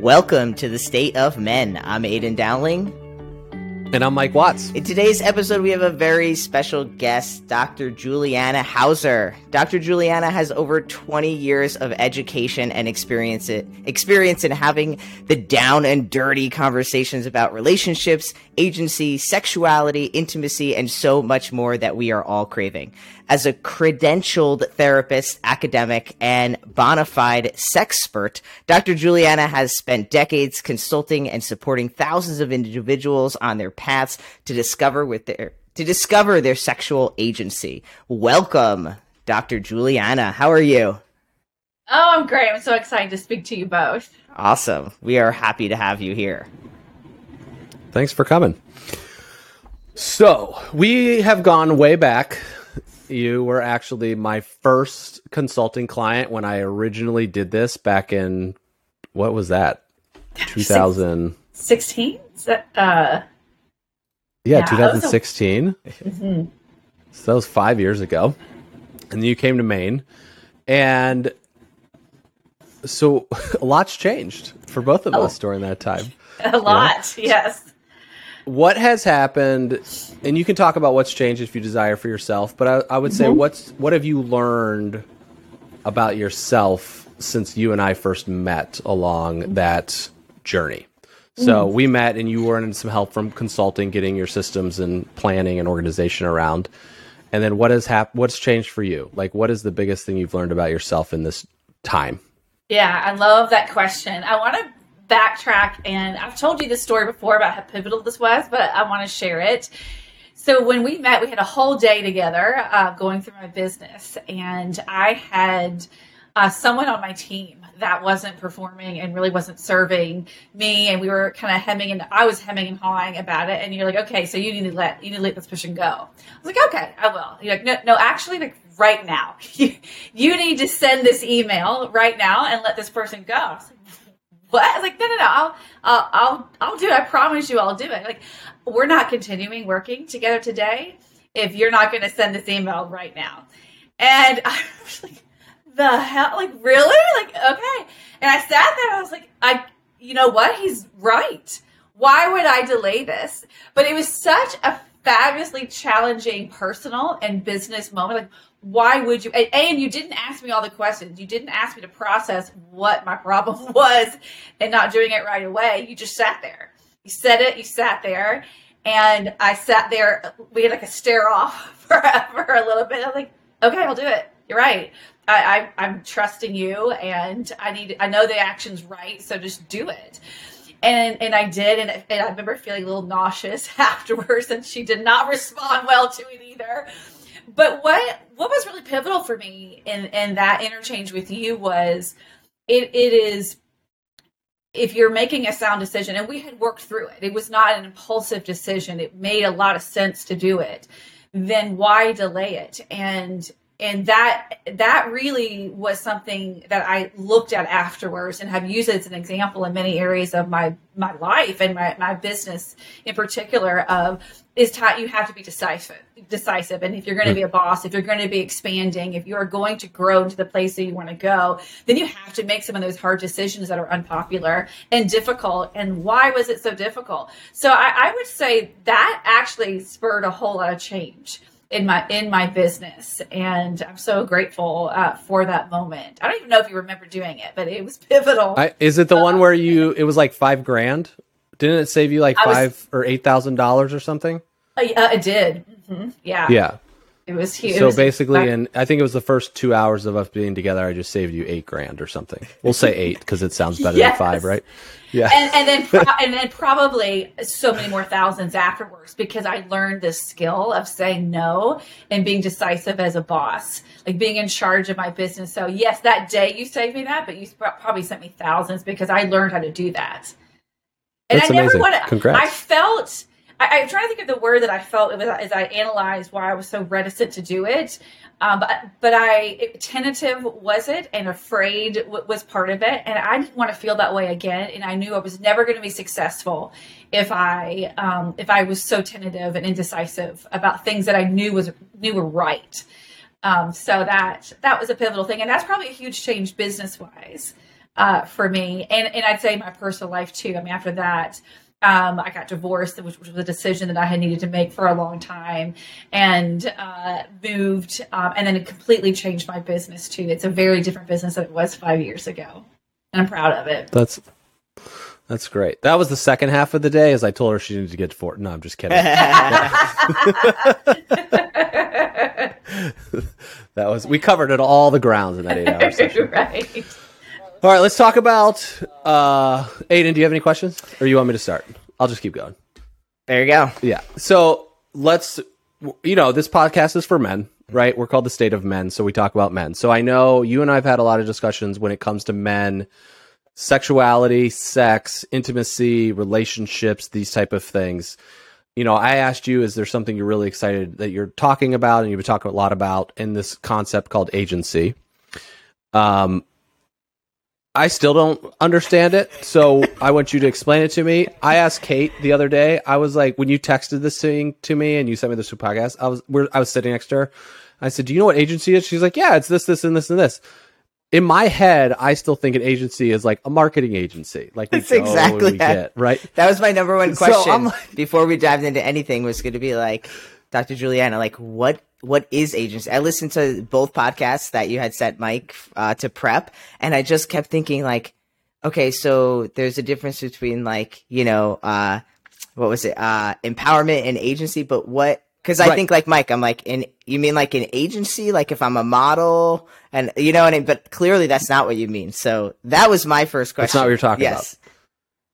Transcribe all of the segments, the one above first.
Welcome to the State of Men. I'm Aydian Dowling. And I'm Mike Watts. In today's episode, we have a very special guest, Dr. Juliana Hauser. Dr. Juliana has over 20 years of education and experience, experience in having the down and dirty conversations about relationships, agency, sexuality, intimacy, and so much more that we are all craving. As a credentialed therapist, academic, and bona fide sexpert, Dr. Juliana has spent decades consulting and supporting thousands of individuals on their paths to discover with their to discover their sexual agency. Welcome, Dr. Juliana. How are you? Oh, I'm great. I'm so excited to speak to you both. Awesome. We are happy to have you here. Thanks for coming. So, we have gone way back. You were actually my first consulting client when I originally did this back in what was that? 2016? Uh, yeah, yeah, 2016. Mm-hmm. So that was five years ago. And you came to Maine. And so a lot's changed for both of oh. us during that time. A lot, you know? yes what has happened and you can talk about what's changed if you desire for yourself but i, I would say mm-hmm. what's what have you learned about yourself since you and i first met along that journey? So mm-hmm. we met and you were in some help from consulting getting your systems and planning and organization around. And then what has hap- what's changed for you? Like what is the biggest thing you've learned about yourself in this time? Yeah i love that question. I want to backtrack and I've told you this story before about how pivotal this was, but I want to share it. So when we met, we had a whole day together uh, going through my business, and I had uh, someone on my team that wasn't performing and really wasn't serving me, and we were kind of hemming and I was hemming and hawing about it. And you're like, okay, so you need to let you need to let this person go. I was like, okay, I will. You're like, no, no, actually, like right now, you, you need to send this email right now and let this person go. What? I was like, no, no, no, I'll, I'll, I'll, I'll do it. I promise you I'll do it. Like, we're not continuing working together today if you're not going to send this email right now. And I was like, the hell? Like, really? Like, okay. And I sat there I was like, I, you know what? He's right. Why would I delay this? But it was such a fabulously challenging personal and business moment. Like, why would you? And, you didn't ask me all the questions. You didn't ask me to process what my problem was and not doing it right away. You just sat there. You said it. You sat there, and I sat there. We had like a stare off for, for a little bit. I'm like, okay, I'll do it. You're right. I, I I'm trusting you, and I need. I know the action's right, so just do it and and I did, and, and, I remember feeling a little nauseous afterwards, and she did not respond well to it either but what what was really pivotal for me in in that interchange with you was it it is if you're making a sound decision and we had worked through it it was not an impulsive decision. It made a lot of sense to do it. Then why delay it? And and that that really was something that I looked at afterwards and have used it as an example in many areas of my my life and my, my business in particular of is taught you have to be decisive decisive. And if you're going to be a boss if you're going to be expanding if you're going to grow into the place that you want to go then you have to make some of those hard decisions that are unpopular and difficult. And why was it so difficult? So I, I would say that actually spurred a whole lot of change in my in my business. And i'm so grateful uh, for that moment. I don't even know if you remember doing it but it was pivotal. I, is it the one where you it was like five grand? Didn't it save you like five was, or eight thousand dollars or something? Uh, uh, it did. Mm-hmm. yeah. Yeah it was huge. So basically, and I think it was the first two hours of us being together. I just saved you eight grand or something. We'll say eight because it sounds better yes. than five, right? Yeah. And, and then pro- and then probably so many more thousands afterwards because I learned this skill of saying no and being decisive as a boss, like being in charge of my business. So yes, that day you saved me that, but you probably sent me thousands because I learned how to do that. And That's I never want to. I felt I, am trying to think of the word that I felt was, as I analyzed why I was so reticent to do it. Um, but but I it, tentative was it, and afraid w- was part of it, and I didn't want to feel that way again. And I knew I was never going to be successful if I um, if I was so tentative and indecisive about things that I knew was knew were right. Um, so that that was a pivotal thing, and that's probably a huge change business wise uh, for me, and and I'd say my personal life too. I mean, after that, um, I got divorced, which, which, was a decision that I had needed to make for a long time, and uh, moved, um, and then it completely changed my business too. It's a very different business than it was five years ago, and I'm proud of it. That's that's great. That was the second half of the day, as I told her she needed to get to Fort. No, I'm just kidding. that was we covered it all the grounds in that eight hour session. right. All right, let's talk about uh Aydian, do you have any questions? Or you want me to start? I'll just keep going. There you go. Yeah. So let's you know, this podcast is for men, right? We're called the state of men, so we talk about men. So I know you and I have had a lot of discussions when it comes to men, sexuality, sex, intimacy, relationships, these type of things you know, I asked you, is there something you're really excited that you're talking about and you've been talking a lot about in this concept called agency? Um, I still don't understand it, so I want you to explain it to me. I asked Kate the other day. I was like, when you texted this thing to me and you sent me this podcast, I was I was sitting next to her. I said, "Do you know what agency is?" She's like, "Yeah, it's this, this, and this, and this." in my head, I still think an agency is like a marketing agency. Like that's exactly we get, right. That was my number one question so like, before we dived into anything. Was going to be like, Dr. Juliana, like what what is agency? I listened to both podcasts that you had sent Mike uh, to prep, and I just kept thinking like, okay, so there's a difference between like you know, uh, what was it, uh, empowerment and agency, but what because I right. think like Mike, I'm like in. You mean like an agency? Like if I'm a model, and you know what I mean? But clearly that's not what you mean. So that was my first question. That's not what you're talking yes. about.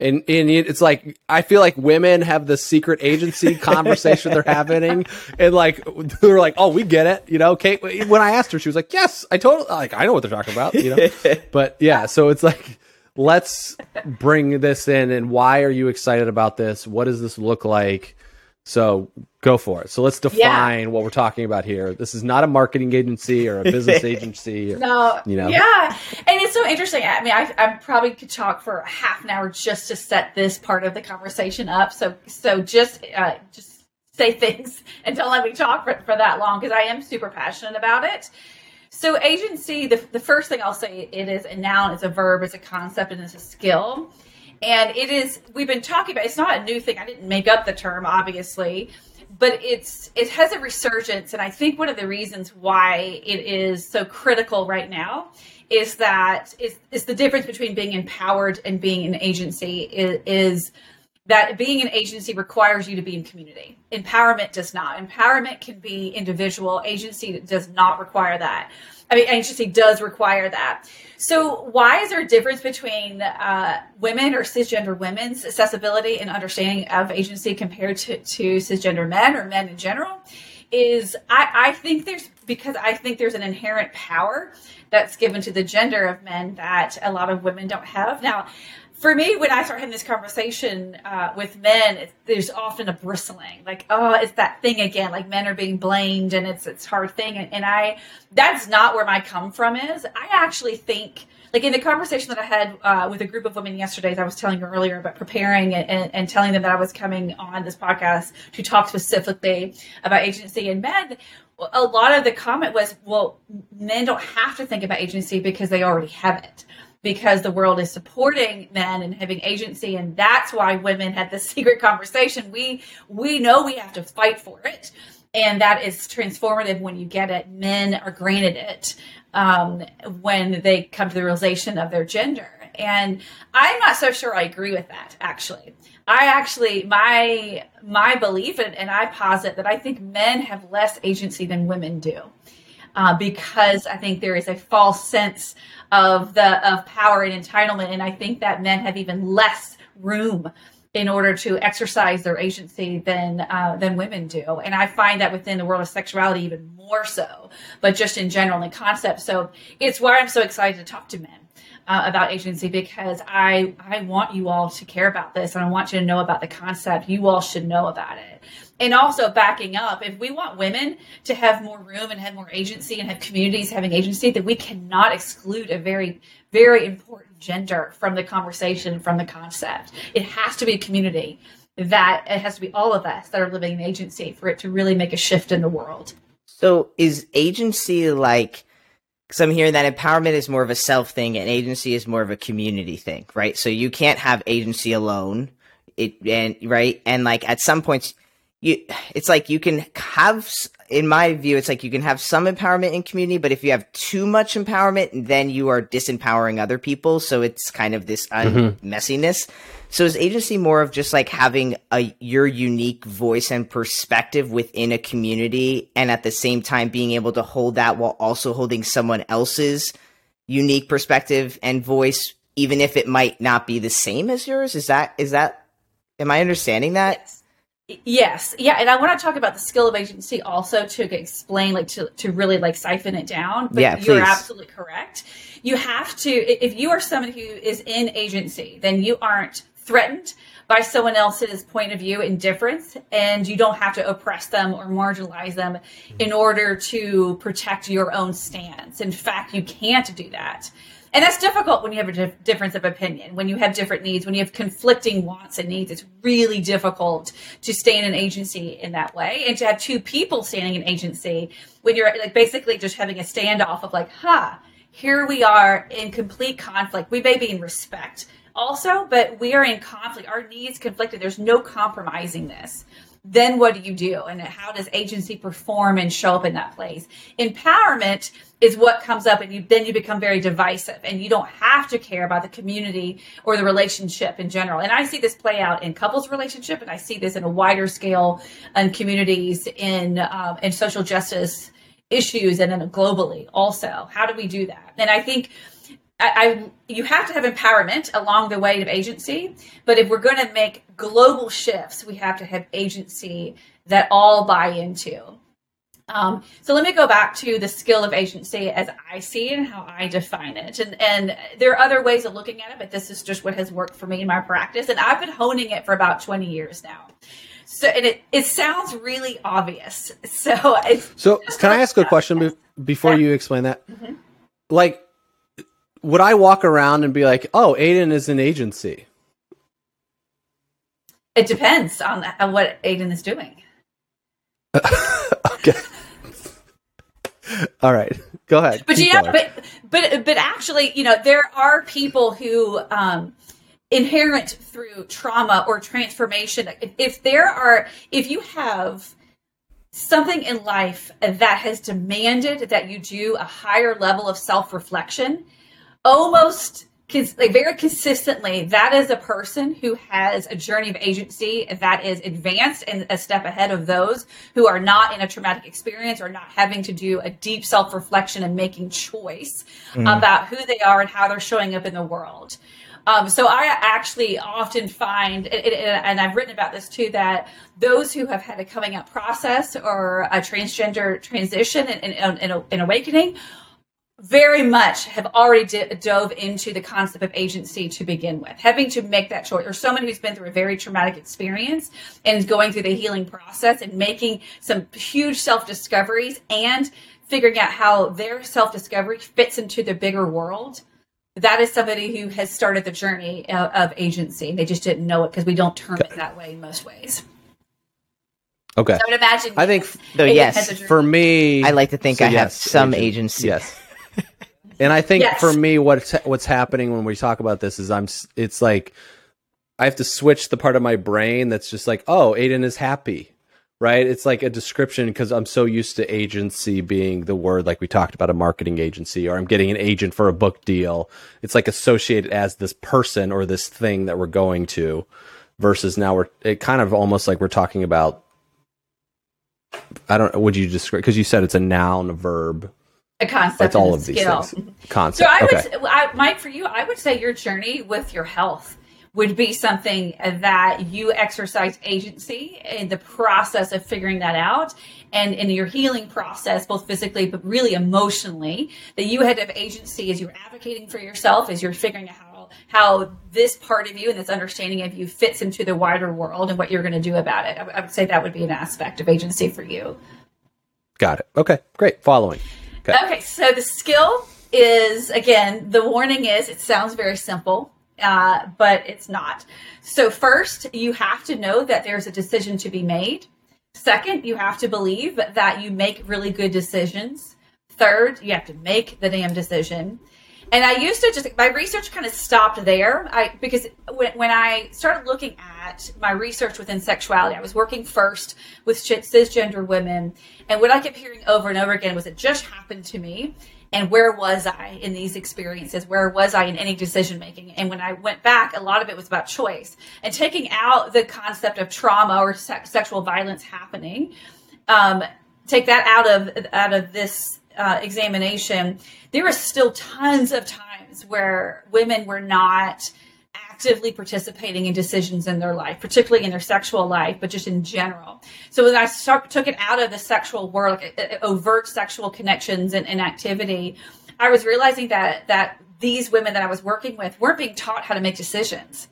And, and it's like I feel like women have the secret agency conversation they're having, and like they're like, "Oh, we get it," you know. Kate, when I asked her, she was like, "Yes, I totally like I know what they're talking about," you know. but yeah, so it's like let's bring this in, and why are you excited about this? What does this look like? So go for it. So let's define yeah. what we're talking about here. This is not a marketing agency or a business agency. Or, no, you know. Yeah, and it's so interesting. I mean, I, I probably could talk for half an hour just to set this part of the conversation up. So, so just uh, just say things and don't let me talk for, for that long because I am super passionate about it. So, agency. The, the first thing I'll say it is a noun, it's a verb, it's a concept, and it's a skill and it is we've been talking about it's not a new thing. I didn't make up the term obviously. But it's it has a resurgence. And i think one of the reasons why it is so critical right now is that is, is the difference between being empowered and being an agency is, is that being an agency requires you to be in community. Empowerment does not. Empowerment can be individual. Agency does not require that. I mean, agency does require that. So, why is there a difference between uh, women or cisgender women's accessibility and understanding of agency compared to, to cisgender men or men in general? Is I, I think there's because I think there's an inherent power that's given to the gender of men that a lot of women don't have. Now, for me, when I start having this conversation uh, with men, there's often a bristling, like, oh, it's that thing again. Like men are being blamed, and it's it's hard thing. And, and I, that's not where my come from is. I actually think, like in the conversation that I had uh, with a group of women yesterday, as I was telling you earlier about preparing and, and, and telling them that I was coming on this podcast to talk specifically about agency and men a lot of the comment was, well, men don't have to think about agency because they already have it because the world is supporting men and having agency and that's why women had this secret conversation. We we know we have to fight for it and that is transformative when you get it. Men are granted it um, when they come to the realization of their gender. And i'm not so sure i agree with that actually. I actually my my belief and, and i posit that i think men have less agency than women do uh, because I think there is a false sense of the of power and entitlement, and I think that men have even less room in order to exercise their agency than uh, than women do, and I find that within the world of sexuality even more so, but just in general in concept. So it's why I'm so excited to talk to men. Uh, about agency because I I want you all to care about this and I want you to know about the concept. You all should know about it and also backing up if we want women to have more room and have more agency and have communities having agency then we cannot exclude a very very important gender from the conversation from the concept it has to be a community that it has to be all of us that are living in agency for it to really make a shift in the world so is agency like because I'm hearing that empowerment is more of a self thing and agency is more of a community thing, right? So you can't have agency alone. It and right and like at some points you it's like you can have in my view it's like you can have some empowerment in community but if you have too much empowerment then you are disempowering other people so it's kind of this un- mm-hmm. messiness so is agency more of just like having a your unique voice and perspective within a community and at the same time being able to hold that while also holding someone else's unique perspective and voice even if it might not be the same as yours is that is that am i understanding that yes. Yes, yeah, and I want to talk about the skill of agency also to explain, like to to really like siphon it down. But yeah, you're absolutely correct. You have to, if you are someone who is in agency, then you aren't threatened by someone else's point of view and difference, and you don't have to oppress them or marginalize them in order to protect your own stance. In fact, you can't do that. And that's difficult when you have a dif- difference of opinion, when you have different needs, when you have conflicting wants and needs. It's really difficult to stay in an agency in that way and to have two people standing in agency when you're like basically just having a standoff of like, huh, here we are in complete conflict. We may be in respect also, but we are in conflict. Our needs conflicted. There's no compromising this then what do you do and how does agency perform and show up in that place empowerment is what comes up and you then you become very divisive and you don't have to care about the community or the relationship in general. And i see this play out in couples relationship and i see this in a wider scale in communities in um, in social justice issues and then globally also. How do we do that? And i think I, I, you have to have empowerment along the way of agency, but if we're going to make global shifts, we have to have agency that all buy into. Um, so let me go back to the skill of agency as I see it and how I define it. And, and there are other ways of looking at it, but this is just what has worked for me in my practice. And I've been honing it for about 20 years now. So, and it, it sounds really obvious. So, so can I ask a question be- before you explain that? Mm-hmm. Like, would I walk around and be like, "Oh, Aydian is an agency"? It depends on, on what Aydian is doing. All right, go ahead. But you know, but but but actually, you know, there are people who um, inherent through trauma or transformation. If, if there are, if you have something in life that has demanded that you do a higher level of self reflection, almost like very consistently that is a person who has a journey of agency that is advanced and a step ahead of those who are not in a traumatic experience or not having to do a deep self-reflection and making choice mm. about who they are and how they're showing up in the world um, so I actually often find, and I've written about this too, that those who have had a coming out process or a transgender transition and, and, and, and awakening very much have already d- dove into the concept of agency to begin with, having to make that choice, or someone who's been through a very traumatic experience and is going through the healing process and making some huge self discoveries and figuring out how their self discovery fits into the bigger world. That is somebody who has started the journey of, of agency. They just didn't know it because we don't term it that way in most ways. Okay. So I would imagine. I think, though, yes, for me, I like to think so I yes, have some agent, agency. Yes. And I think yes. for me, what's what's happening when we talk about this is I'm. It's like I have to switch the part of my brain that's just like, oh, Aydian is happy, right? It's like a description because I'm so used to agency being the word like we talked about a marketing agency, or I'm getting an agent for a book deal. It's like associated as this person or this thing that we're going to, versus now we're it kind of almost like we're talking about. I don't. Would you describe? Because you said it's a noun, a verb a concept. That's all of these things. Concept. So I okay. would, I, Mike, for you, I would say your journey with your health would be something that you exercise agency in the process of figuring that out and in your healing process both physically but really emotionally that you had to have agency as you're advocating for yourself as you're figuring out how how this part of you and this understanding of you fits into the wider world and what you're going to do about it I would say that would be an aspect of agency for you got it okay great following Okay. okay, so the skill is again, the warning is it sounds very simple, uh, but it's not. So, first, you have to know that there's a decision to be made. Second, you have to believe that you make really good decisions. Third, you have to make the damn decision. And I used to just my research kind of stopped there. I because when, when I started looking at my research within sexuality, I was working first with cisgender women, and what I kept hearing over and over again was it just happened to me. And where was I in these experiences? Where was I in any decision making? And when I went back, a lot of it was about choice and taking out the concept of trauma or se- sexual violence happening. Um, take that out of out of this uh, examination, there were still tons of times where women were not actively participating in decisions in their life, particularly in their sexual life, but just in general. So when I start, took it out of the sexual world, like, uh, uh, overt sexual connections and, and activity, I was realizing that that these women that I was working with weren't being taught how to make decisions.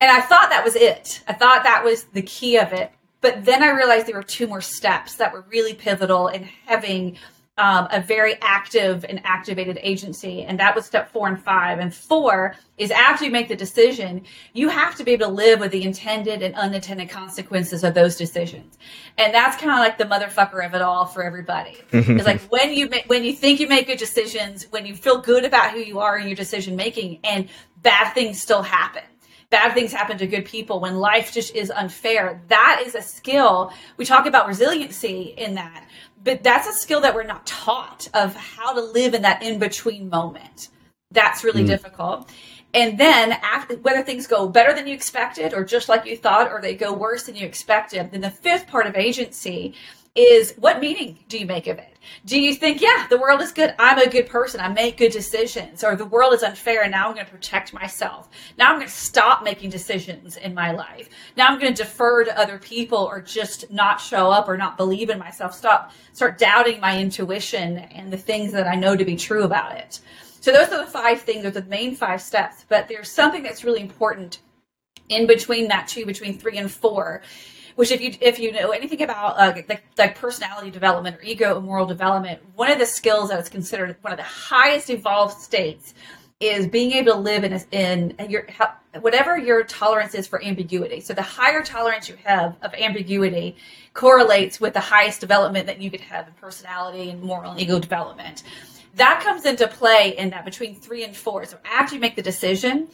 And I thought that was it. I thought that was the key of it. But then I realized there were two more steps that were really pivotal in having um, a very active and activated agency. And that was step four and five. And four is after you make the decision, you have to be able to live with the intended and unintended consequences of those decisions. And that's kind of like the motherfucker of it all for everybody. it's like when you make, when you think you make good decisions, when you feel good about who you are in your decision making, and bad things still happen bad things happen to good people when life just is unfair that is a skill we talk about resiliency in that but that's a skill that we're not taught of how to live in that in between moment. That's really mm. difficult. And then after, whether things go better than you expected or just like you thought, or they go worse than you expected, then the fifth part of agency is what meaning do you make of it? Do you think, yeah, the world is good. I'm a good person. I make good decisions. Or the world is unfair and now I'm going to protect myself. Now I'm going to stop making decisions in my life. Now I'm going to defer to other people or just not show up or not believe in myself. Stop, start doubting my intuition and the things that I know to be true about it. So those are the five things, those are the main five steps. But there's something that's really important in between that two, between three and four which if you if you know anything about uh, like, like personality development or ego and moral development, one of the skills that is considered one of the highest evolved states is being able to live in a, in your whatever your tolerance is for ambiguity. So the higher tolerance you have of ambiguity correlates with the highest development that you could have in personality and moral and ego development. That comes into play in that between three and four. So after you make the decision,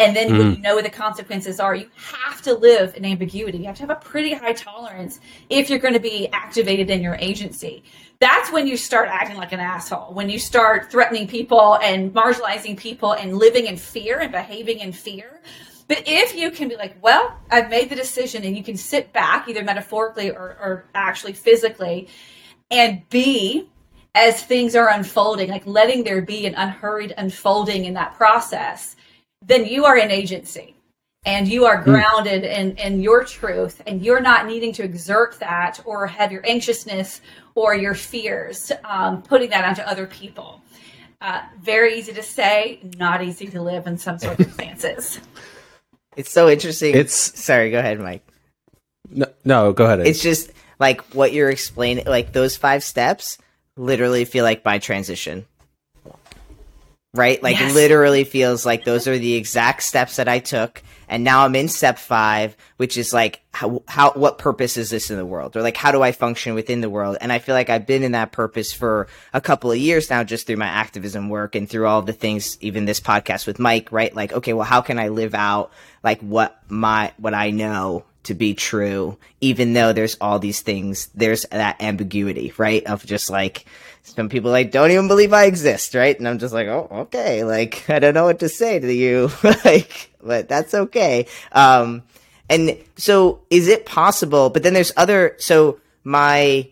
and then mm. when you know what the consequences are, you have to live in ambiguity. You have to have a pretty high tolerance if you're going to be activated in your agency. That's when you start acting like an asshole, when you start threatening people and marginalizing people and living in fear and behaving in fear. But if you can be like, well, I've made the decision, and you can sit back, either metaphorically or, or actually physically, and be as things are unfolding, like letting there be an unhurried unfolding in that process then you are an agency. And you are hmm. grounded in, in your truth and you're not needing to exert that or have your anxiousness or your fears um, putting that onto other people. Uh, very easy to say not easy to live in some circumstances. It's so interesting. It's sorry go ahead mike. No, no go ahead it's just like what you're explaining like those five steps literally feel like my transition right? Like yes. literally feels like those are the exact steps that I took. And now I'm in step five, which is like, how, how, what purpose is this in the world? Or like, how do I function within the world? And I feel like I've been in that purpose for a couple of years now, just through my activism work and through all the things, even this podcast with Mike, right? Like, okay, well, how can I live out like what my, what I know to be true, even though there's all these things, there's that ambiguity, right? Of just like, some people like don't even believe I exist, right? And I'm just like, oh, okay, like I don't know what to say to you, like, but that's okay. Um, and so is it possible? But then there's other. So my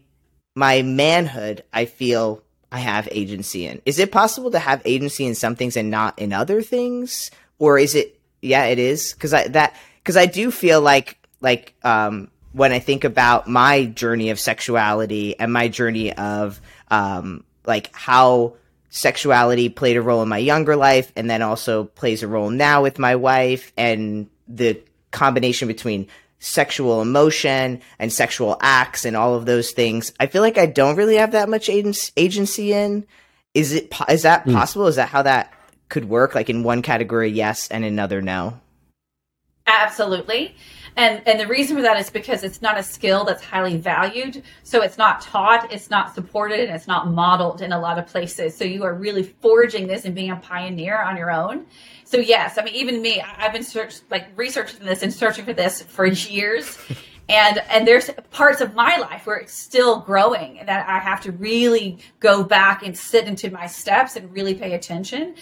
my manhood, I feel I have agency in. Is it possible to have agency in some things and not in other things, or is it? Yeah, it is because I that because I do feel like like um when I think about my journey of sexuality and my journey of um, like how sexuality played a role in my younger life and then also plays a role now with my wife and the combination between sexual emotion and sexual acts and all of those things. I feel like i don't really have that much agency in. Is it is that mm. possible? Is that how that could work? Like in one category yes and another no? Absolutely. And and the reason for that is because it's not a skill that's highly valued. So it's not taught, it's not supported, and it's not modeled in a lot of places. So you are really forging this and being a pioneer on your own. So yes, I mean even me, I've been search like researching this and searching for this for years. and and there's parts of my life where it's still growing that I have to really go back and sit into my steps and really pay attention.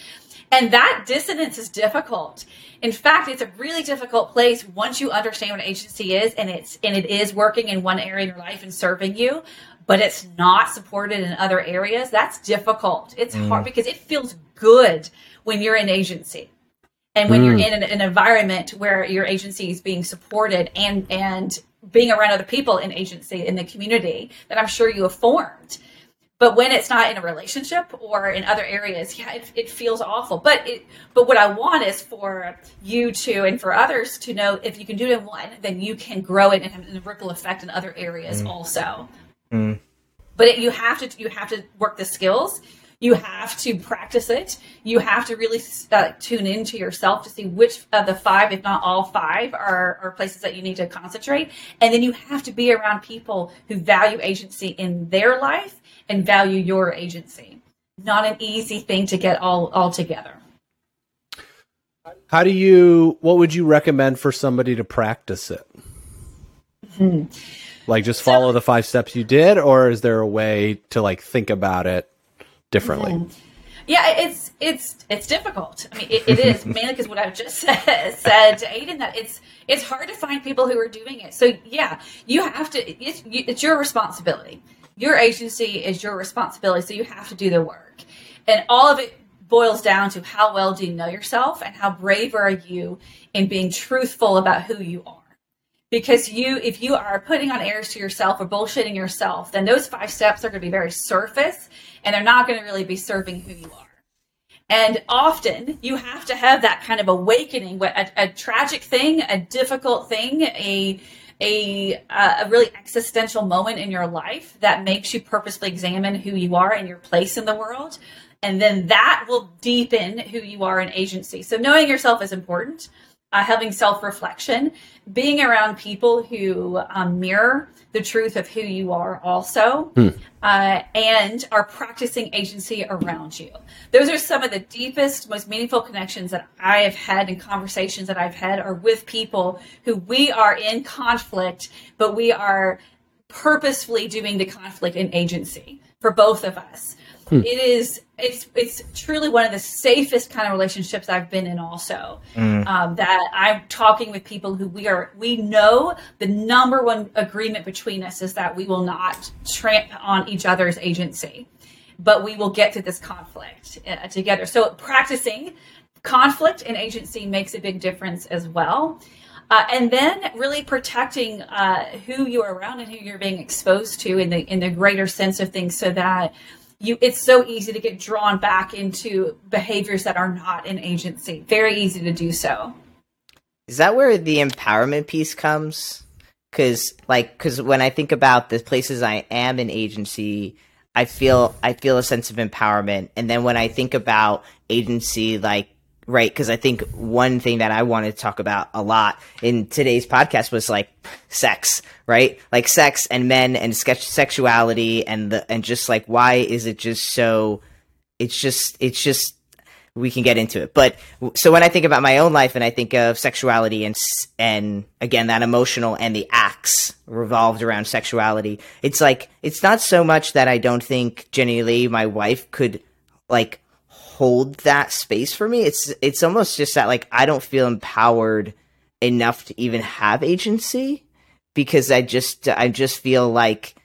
And that dissonance is difficult. In fact, it's a really difficult place once you understand what agency is and it's and it is working in one area in your life and serving you, but it's not supported in other areas. That's difficult. It's mm. hard because it feels good when you're in agency. And when mm. you're in an, an environment where your agency is being supported and and being around other people in agency in the community that I'm sure you have formed but when it's not in a relationship or in other areas yeah it, it feels awful. But it but what i want is for you to and for others to know if you can do it in one then you can grow it and have a ripple effect in other areas mm. also. Mm. but it, you have to you have to work the skills. You have to practice it. You have to really uh, tune into yourself to see which of the five if not all five are, are places that you need to concentrate. And then you have to be around people who value agency in their life and value your agency. Not an easy thing to get all all together. How do you? What would you recommend for somebody to practice it? Mm-hmm. Like just follow so, the five steps you did, or is there a way to like think about it differently? Mm-hmm. Yeah, it's it's it's difficult. I mean, it, it is mainly because what I've just said, said to Aydian that it's it's hard to find people who are doing it. So yeah, you have to. It's, it's your responsibility your agency is your responsibility. So you have to do the work. And all of it boils down to how well do you know yourself and how brave are you in being truthful about who you are. Because you, if you are putting on airs to yourself or bullshitting yourself, then those five steps are going to be very surface and they're not going to really be serving who you are. And often you have to have that kind of awakening, a, a tragic thing, a difficult thing, a a uh, a really existential moment in your life that makes you purposely examine who you are and your place in the world. And then that will deepen who you are in agency. So knowing yourself is important uh, having self reflection, being around people who um, mirror the truth of who you are, also, hmm. uh, and are practicing agency around you. Those are some of the deepest, most meaningful connections that I have had and conversations that I've had are with people who we are in conflict, but we are purposefully doing the conflict in agency for both of us. Hmm. It is it's it's truly one of the safest kind of relationships I've been in. Also, mm. um, that I'm talking with people who we are we know the number one agreement between us is that we will not tramp on each other's agency, but we will get to this conflict uh, together. So practicing conflict and agency makes a big difference as well. Uh, and then really protecting uh, who you are around and who you're being exposed to in the in the greater sense of things, so that you it's so easy to get drawn back into behaviors that are not an agency. Very easy to do so. Is that where the empowerment piece comes? Cuz like cuz when I think about the places I am an agency, I feel I feel a sense of empowerment. And then when I think about agency like right? Because I think one thing that I wanted to talk about a lot in today's podcast was like sex, right? Like sex and men and sketch sexuality and the and just like why is it just so? It's just it's just we can get into it. But so when I think about my own life and I think of sexuality and and again that emotional and the acts revolved around sexuality, it's like it's not so much that I don't think Jenny Lee, my wife, could like hold that space for me. It's it's almost just that like I don't feel empowered enough to even have agency because I just I just feel like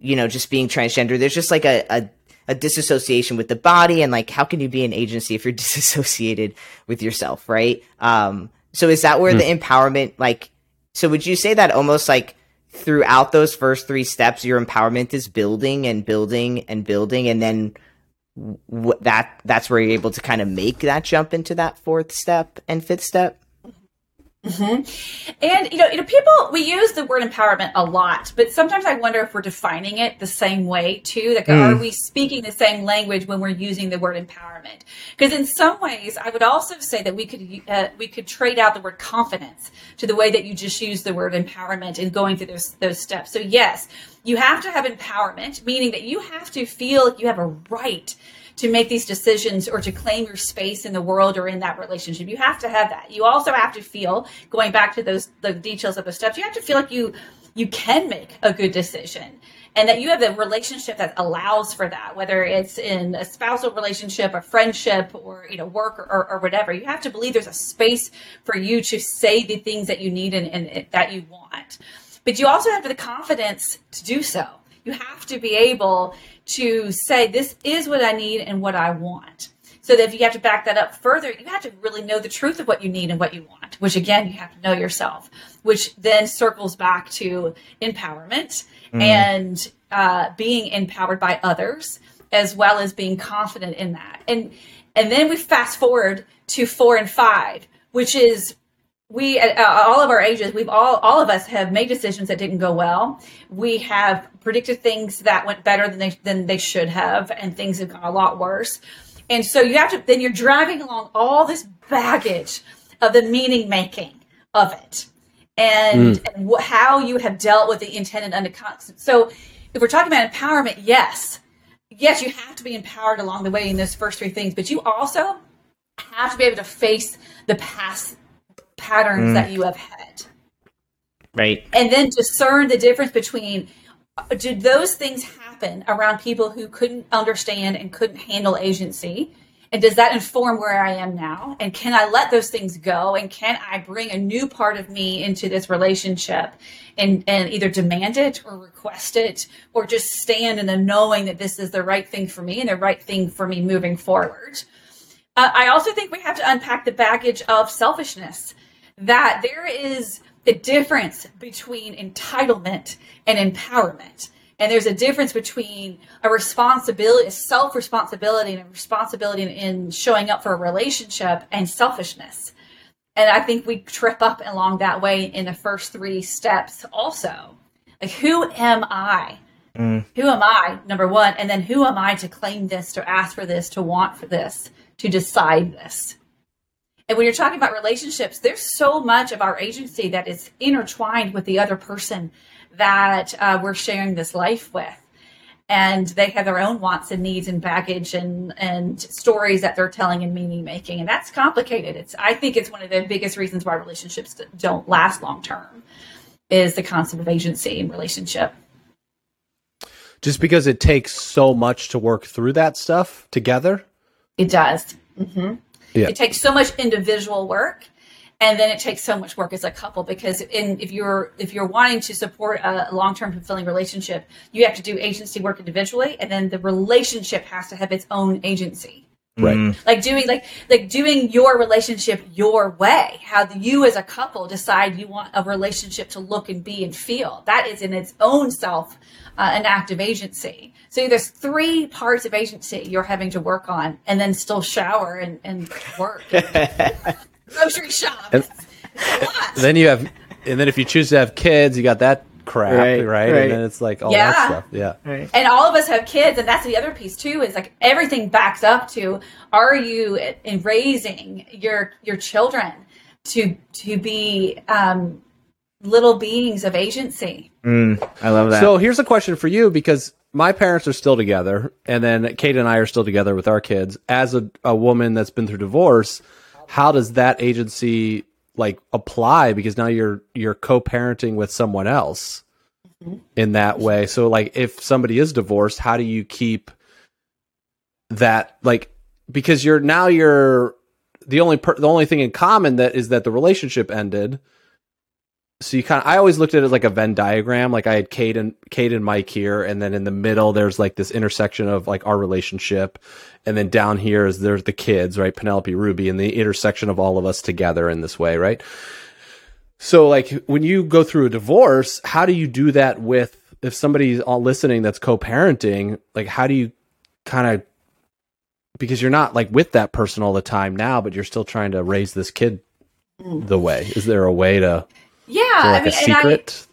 you know just being transgender there's just like a, a a disassociation with the body and like how can you be an agency if you're disassociated with yourself right um so is that where mm. the empowerment like so would you say that almost like throughout those first three steps your empowerment is building and building and building and then that that's where you're able to kind of make that jump into that fourth step and fifth step Mm-hmm. And you know, you know, people we use the word empowerment a lot, but sometimes I wonder if we're defining it the same way too. Like, mm. are we speaking the same language when we're using the word empowerment? Because in some ways, I would also say that we could uh, we could trade out the word confidence to the way that you just use the word empowerment in going through those those steps. So yes, you have to have empowerment, meaning that you have to feel like you have a right to make these decisions or to claim your space in the world or in that relationship. You have to have that. You also have to feel, going back to those the details of the steps, you have to feel like you you can make a good decision and that you have a relationship that allows for that whether it's in a spousal relationship a friendship or you know work or, or, whatever you have to believe there's a space for you to say the things that you need and, and that you want but you also have the confidence to do so you have to be able to say, this is what I need and what I want. So that if you have to back that up further, you have to really know the truth of what you need and what you want, which again, you have to know yourself, which then circles back to empowerment mm. and uh, being empowered by others, as well as being confident in that. And and then we fast forward to four and five, which is we at all of our ages we've all all of us have made decisions that didn't go well. We have predicted things that went better than they than they should have and things have gone a lot worse. And so you have to then you're driving along all this baggage of the meaning making of it. And, mm. and wh- how you have dealt with the intended unconscious so if we're talking about empowerment yes. Yes you have to be empowered along the way in those first three things but you also have to be able to face the past patterns mm. that you have had. Right. And then discern the difference between uh, did those things happen around people who couldn't understand and couldn't handle agency? And does that inform where I am now? And can I let those things go? And can I bring a new part of me into this relationship and, and either demand it or request it or just stand in the knowing that this is the right thing for me and the right thing for me moving forward? Uh, I also think we have to unpack the baggage of selfishness that there is a difference between entitlement and empowerment. And there's a difference between a responsibility, a self responsibility, and a responsibility in, in showing up for a relationship and selfishness. And I think we trip up along that way in the first three steps also. Like, who am I? Mm. Who am I, number one? And then who am I to claim this, to ask for this, to want for this, to decide this? And when you're talking about relationships, there's so much of our agency that is intertwined with the other person that uh, we're sharing this life with. And they have their own wants and needs and baggage and, and stories that they're telling and meaning making. And that's complicated. It's I think it's one of the biggest reasons why relationships don't last long term is the concept of agency in relationship. Just because it takes so much to work through that stuff together? It does. Mm-hmm. Yeah. It takes so much individual work and then it takes so much work as a couple because in, if you're if you're wanting to support a long-term fulfilling relationship you have to do agency work individually and then the relationship has to have its own agency right mm. like doing like like doing your relationship your way how you as a couple decide you want a relationship to look and be and feel that is in its own self uh, an act of agency so there's three parts of agency you're having to work on and then still shower and, and work. grocery shop. And, then you have, and then if you choose to have kids, you got that crap, right? right? right. And then it's like all yeah. that stuff. Yeah. Right. And all of us have kids, and that's the other piece too. Is like everything backs up to: Are you in raising your your children to to be um, little beings of agency? Mm, I love that. So here's a question for you because my parents are still together, and then Kate and I are still together with our kids. As a, a woman that's been through divorce, how does that agency like apply? Because now you're you're co-parenting with someone else mm-hmm. in that way. So like, if somebody is divorced, how do you keep that like? Because you're now you're the only per- the only thing in common that is that the relationship ended so you kind of I always looked at it like a Venn diagram. Like I had Kate and Kate and Mike here, and then in the middle there's like this intersection of like our relationship, and then down here is there's the kids, right? Penelope Ruby, and the intersection of all of us together in this way, right? So like when you go through a divorce, how do you do that with if somebody's all listening that's co-parenting? Like how do you kind of because you're not like with that person all the time now, but you're still trying to raise this kid the way? Is there a way to Yeah, like I mean, a secret?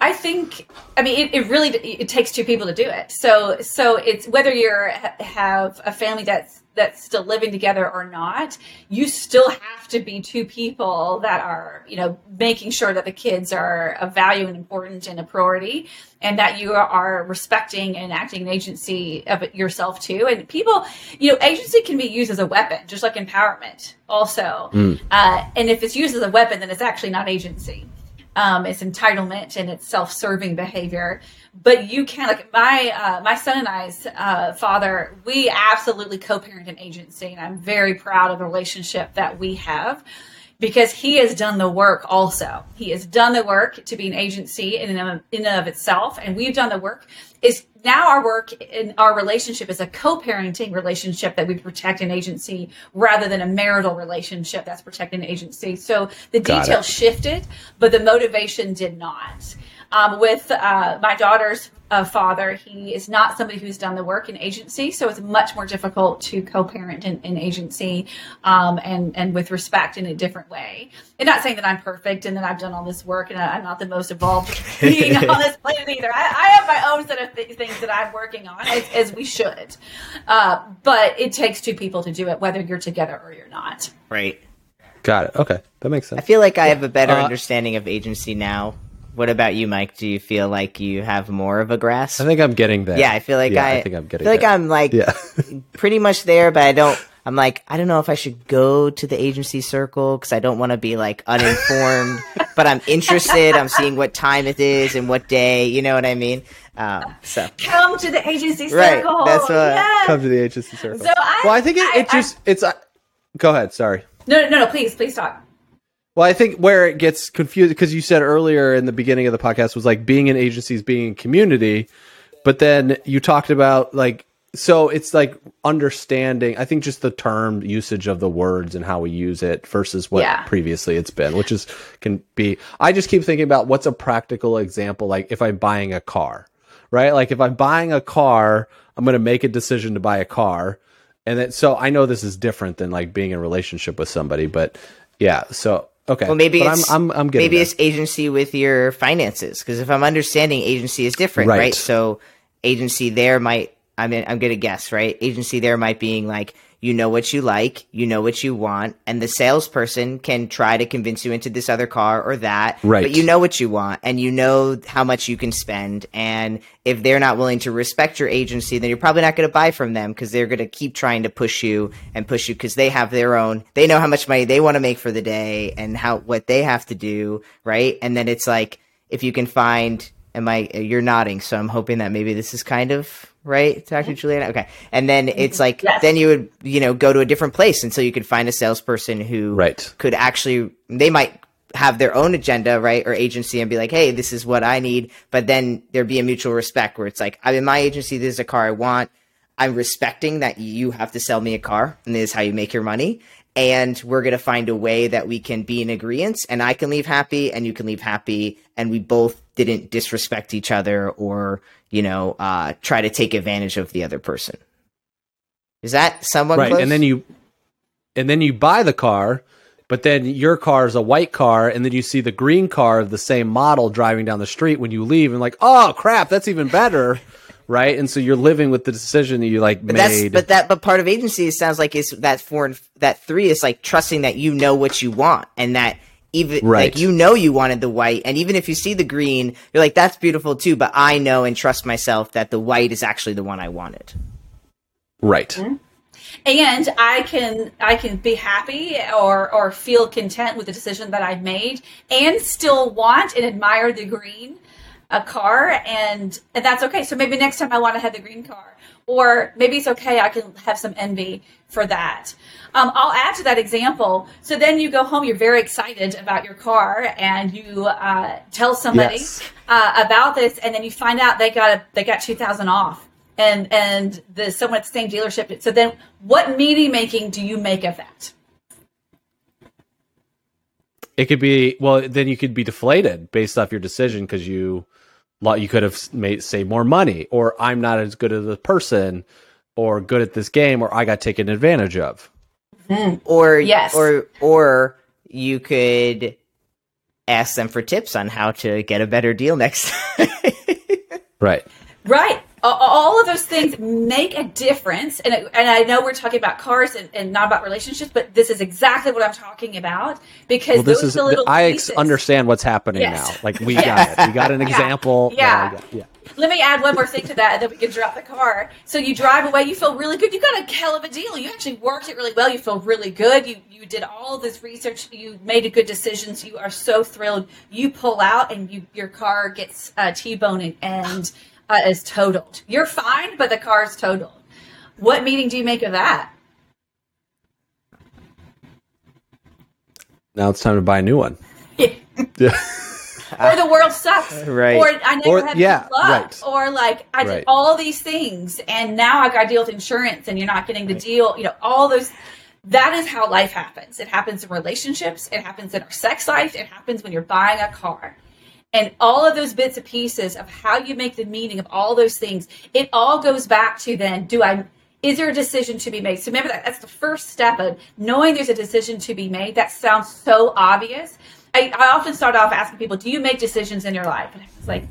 I think I mean it, it really it takes two people to do it. So so it's whether you're have a family that's that's still living together or not, you still have to be two people that are, you know, making sure that the kids are of value and important and a priority and that you are respecting and acting an agency of yourself too. And people, you know, agency can be used as a weapon, just like empowerment also. Uh, and if it's used as a weapon, then it's actually not agency um, it's entitlement and it's self-serving behavior. But you can like my uh, my son and i's uh, father we absolutely co-parent an agency and i'm very proud of the relationship that we have because he has done the work also. He has done the work to be an agency in and of, in of itself and we've done the work. Is now our work in our relationship is a co-parenting relationship that we protect an agency rather than a marital relationship that's protecting an agency. So the Got it. shifted but the motivation did not um, with uh, my daughter's uh, father he is not somebody who's done the work in agency so it's much more difficult to co-parent in, in agency um, and and with respect in a different way and not saying that i'm perfect and that i've done all this work and I- i'm not the most evolved being on this planet either i, I have my own set of th- things that i'm working on as, as we should uh, but it takes two people to do it whether you're together or you're not Right. Got it. Okay, that makes sense. I feel like I have a better Uh, understanding of agency now. What about you, Mike? Do you feel like you have more of a grasp? I think I'm getting there. yeah, I feel like Yeah, I, I think I'm getting feel like there. I'm like Yeah. pretty much there, but I don't. I'm like I don't know if I should go to the agency circle because I don't want to be like uninformed, but I'm interested. I'm seeing what time it is and what day. You know what I mean? Um, so come to the agency circle. Right, circle that's what- Yes. Come to the agency circle. So I- well, I think it, I- it just it's. Uh, go ahead. Sorry. no no no please please talk Well, I think where it gets confused because you said earlier in the beginning of the podcast was like being in agencies, being in community, but then you talked about like so it's like understanding. I think just the term usage of the words and how we use it versus what Yeah. previously it's been, which is can be. I just keep thinking about what's a practical example, like if I'm buying a car, right? Like if I'm buying a car, I'm going to make a decision to buy a car, and then so I know this is different than like being in a relationship with somebody, but yeah. So okay, well, maybe I'm I'm, I'm maybe it's agency with your finances because if I'm understanding agency is different, Right. right? So agency there might I mean I'm gonna guess right. Agency there might being like you know what you like, you know what you want, and the salesperson can try to convince you into this other car or that. Right. But you know what you want and you know how much you can spend. And if they're not willing to respect your agency, then you're probably not going to buy from them because they're going to keep trying to push you and push you because they have their own, they know how much money they want to make for the day and how, what they have to do. Right. And then it's like, if you can find, am I, you're nodding. So I'm hoping that maybe this is kind of right, Dr. Juliana? Okay. And then mm-hmm. it's like, Yes. then you would, you know, go to a different place until you could find a salesperson who Right. could actually, they might have their own agenda, right, or agency and be like, hey, this is what I need. But then there'd be a mutual respect where it's like, I'm in my agency, this is a car I want. I'm respecting that you have to sell me a car and this is how you make your money. And we're going to find a way that we can be in agreement and I can leave happy and you can leave happy. And we both didn't disrespect each other or, you know, uh, try to take advantage of the other person. Is that somewhat right, close? and then you and then you buy the car, but then your car is a white car, and then you see the green car of the same model driving down the street when you leave, and like, oh crap, that's even better, right? And so you're living with the decision that you like But that's made. but that but part of agency it sounds like is that four and that three is like trusting that you know what you want and that even Right. like you know you wanted the white and even if you see the green you're like that's beautiful too but I know and trust myself that the white is actually the one I wanted. right, mm-hmm. and i can i can be happy or or feel content with the decision that i've made and still want and admire the green a car and and that's okay. So maybe next time i want to have the green car. Or maybe it's okay i can have some envy for that. Um, i'll add to that example. So then you go home you're very excited about your car and you uh, tell somebody Yes. uh, about this and then you find out they got a, they got 2000 off. And and the someone at the same dealership so then what meaning making do you make of that? It could be well. Then you could be deflated based off your decision because you lo- you could have made saved more money, or I'm not as good as a person, or good at this game, or I got taken advantage of. Hmm. Or Yes. or or you could ask them for tips on how to get a better deal next time. right. Right. All of those things make a difference. And, and I know we're talking about cars and, and not about relationships, but this is exactly what I'm talking about because well, this is, I pieces, understand what's happening yes. now. Like we yes. got it. We got an example. Yeah. yeah. Let me add one more thing to that, and then we can drop the car. So you drive away, you feel really good. You got a hell of a deal. You actually worked it really well. You feel really good. You you did all this research. You made a good decisions. You are so thrilled. You pull out, and you your car gets uh, T-boning and uh, is totaled. You're fine, but the car is totaled. What meaning do you make of that? Now it's time to buy a new one. Yeah. yeah. or the world sucks. Right. Or I never or, had yeah, luck. Right. Or like I did right. all these things and now I got to deal with insurance and you're not getting the right. deal. You know, all those that is how life happens. It happens in relationships, it happens in our sex life, it happens when you're buying a car. And all of those bits and pieces of how you make the meaning of all those things, it all goes back to then do I is there a decision to be made? So remember that that's the first step of knowing there's a decision to be made. That sounds so obvious, I, I often start off asking people, do you make decisions in your life? And I was like,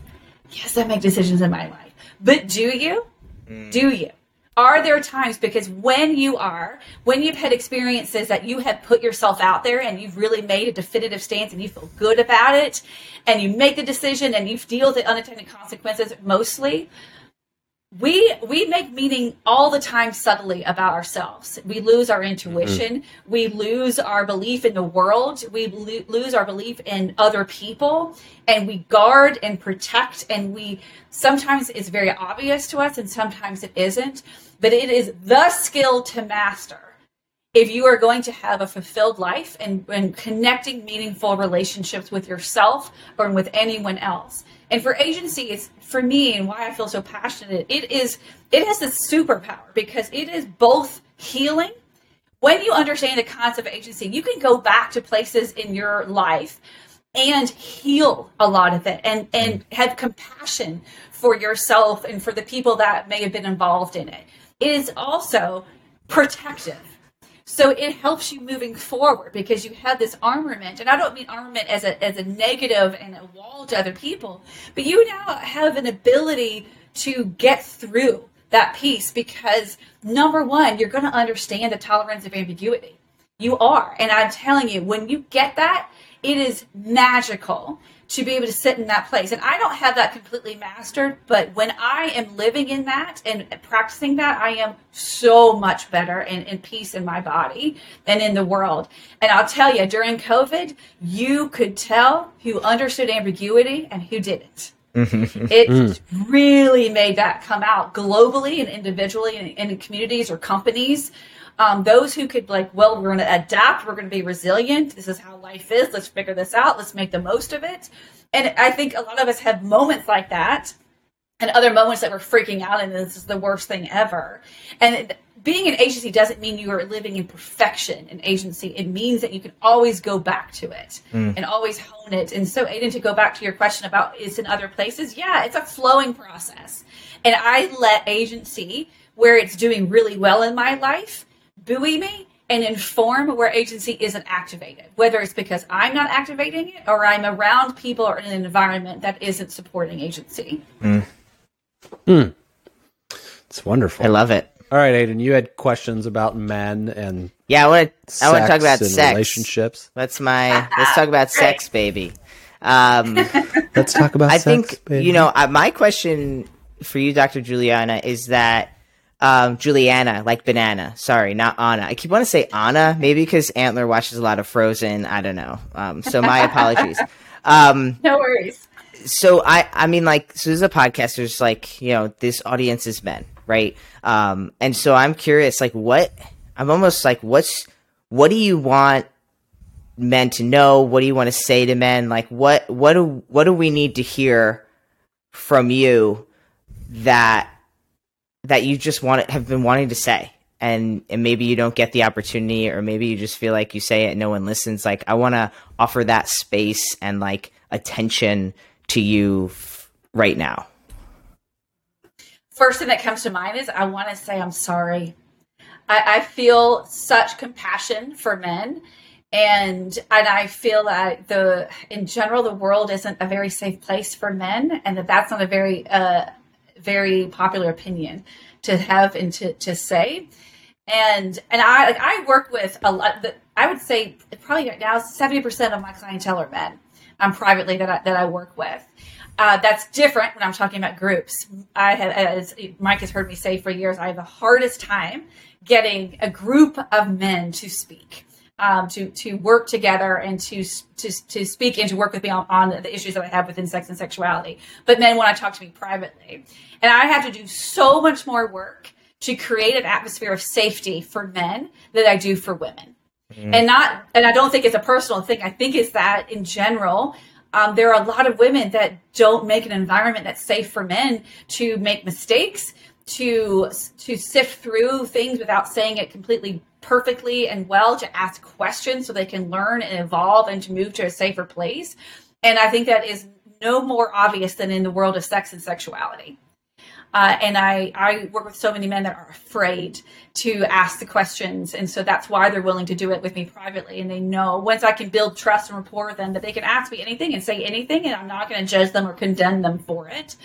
yes, I make decisions in my life. But do you? Mm. Do you? Are there times because when you are, when you've had experiences that you have put yourself out there and you've really made a definitive stance and you feel good about it and you make the decision and you deal with the unintended consequences mostly, we we make meaning all the time subtly about ourselves. We lose our intuition. Mm-hmm. we lose our belief in the world. We lo- lose our belief in other people. And we guard and protect. And we sometimes it's very obvious to us and sometimes it isn't. But it is the skill to master. If you are going to have a fulfilled life and, and connecting meaningful relationships with yourself or with anyone else and for agency, it's for me and why I feel so passionate. It is it has this superpower because it is both healing. When you understand the concept of agency, you can go back to places in your life and heal a lot of it and and have compassion for yourself and for the people that may have been involved in it. It is also protective so it helps you moving forward because you have this armament. And I don't mean armament as a, as a negative and a wall to other people, but you now have an ability to get through that piece because number one, you're going to understand the tolerance of ambiguity. You are. And I'm telling you, when you get that, it is magical to be able to sit in that place. And I don't have that completely mastered, but when I am living in that and practicing that, I am so much better and in peace in my body than in the world. And I'll tell you, during COVID, you could tell who understood ambiguity and who didn't. it mm. really made that come out globally and individually in, in communities or companies um, those who could like, well, we're going to adapt, we're going to be resilient. This is how life is. Let's figure this out. Let's make the most of it. And I think a lot of us have moments like that, and other moments that we're freaking out, and this is the worst thing ever. And being an agency doesn't mean you are living in perfection in agency. It means that you can always go back to it mm. and always hone it. And so, Aydian, to go back to your question about is in other places, yeah, it's a flowing process. And I let agency where it's doing really well in my life buoy me and inform where agency isn't activated, whether it's because I'm not activating it or I'm around people or in an environment that isn't supporting agency. Mm. Mm. It's wonderful. I love it. All right, Aydian, you had questions about men and yeah, I want to. I want to talk about sex relationships. That's my. let's talk about sex, baby. Um, let's talk about. I sex, think baby. you know. Uh, my question for you, Dr. Juliana, is that um, Juliana, like banana. Sorry, not Anna. I keep want to say Anna, maybe because Antler watches a lot of Frozen. I don't know. Um, so my apologies. Um, no worries. So I, I mean, like, so this is a podcast. There's like, you know, this audience is men, right? Um, and so I'm curious, like, what? I'm almost like, what's, what do you want men to know? What do you want to say to men? Like, what, what do, what do we need to hear from you that that you just want have been wanting to say. And and maybe you don't get the opportunity or maybe you just feel like you say it and no one listens. Like i want to offer that space and like attention to you f- right now. First thing that comes to mind is i want to say i'm sorry. I, I feel such compassion for men and and I feel that the in general the world isn't a very safe place for men, and that that's not a very uh, very popular opinion to have and to, to say. And and I like I work with a lot. I would say probably right now seventy percent of my clientele are men. Um, privately that I, that I work with. Uh, that's different when I'm talking about groups. I have, as Mike has heard me say for years, I have the hardest time getting a group of men to speak um, to to work together and to to to speak and to work with me on, on, the issues that I have within sex and sexuality. But men want to talk to me privately, and I have to do so much more work to create an atmosphere of safety for men than I do for women. Mm. And not, and I don't think it's a personal thing. I think it's that in general, um, there are a lot of women that don't make an environment that's safe for men to make mistakes, to to sift through things without saying it completely perfectly and well to ask questions so they can learn and evolve and to move to a safer place. And I think that is no more obvious than in the world of sex and sexuality. Uh, and I, I work with so many men that are afraid to ask the questions. And so that's why they're willing to do it with me privately. And they know once I can build trust and rapport with them that they can ask me anything and say anything, and I'm not going to judge them or condemn them for it.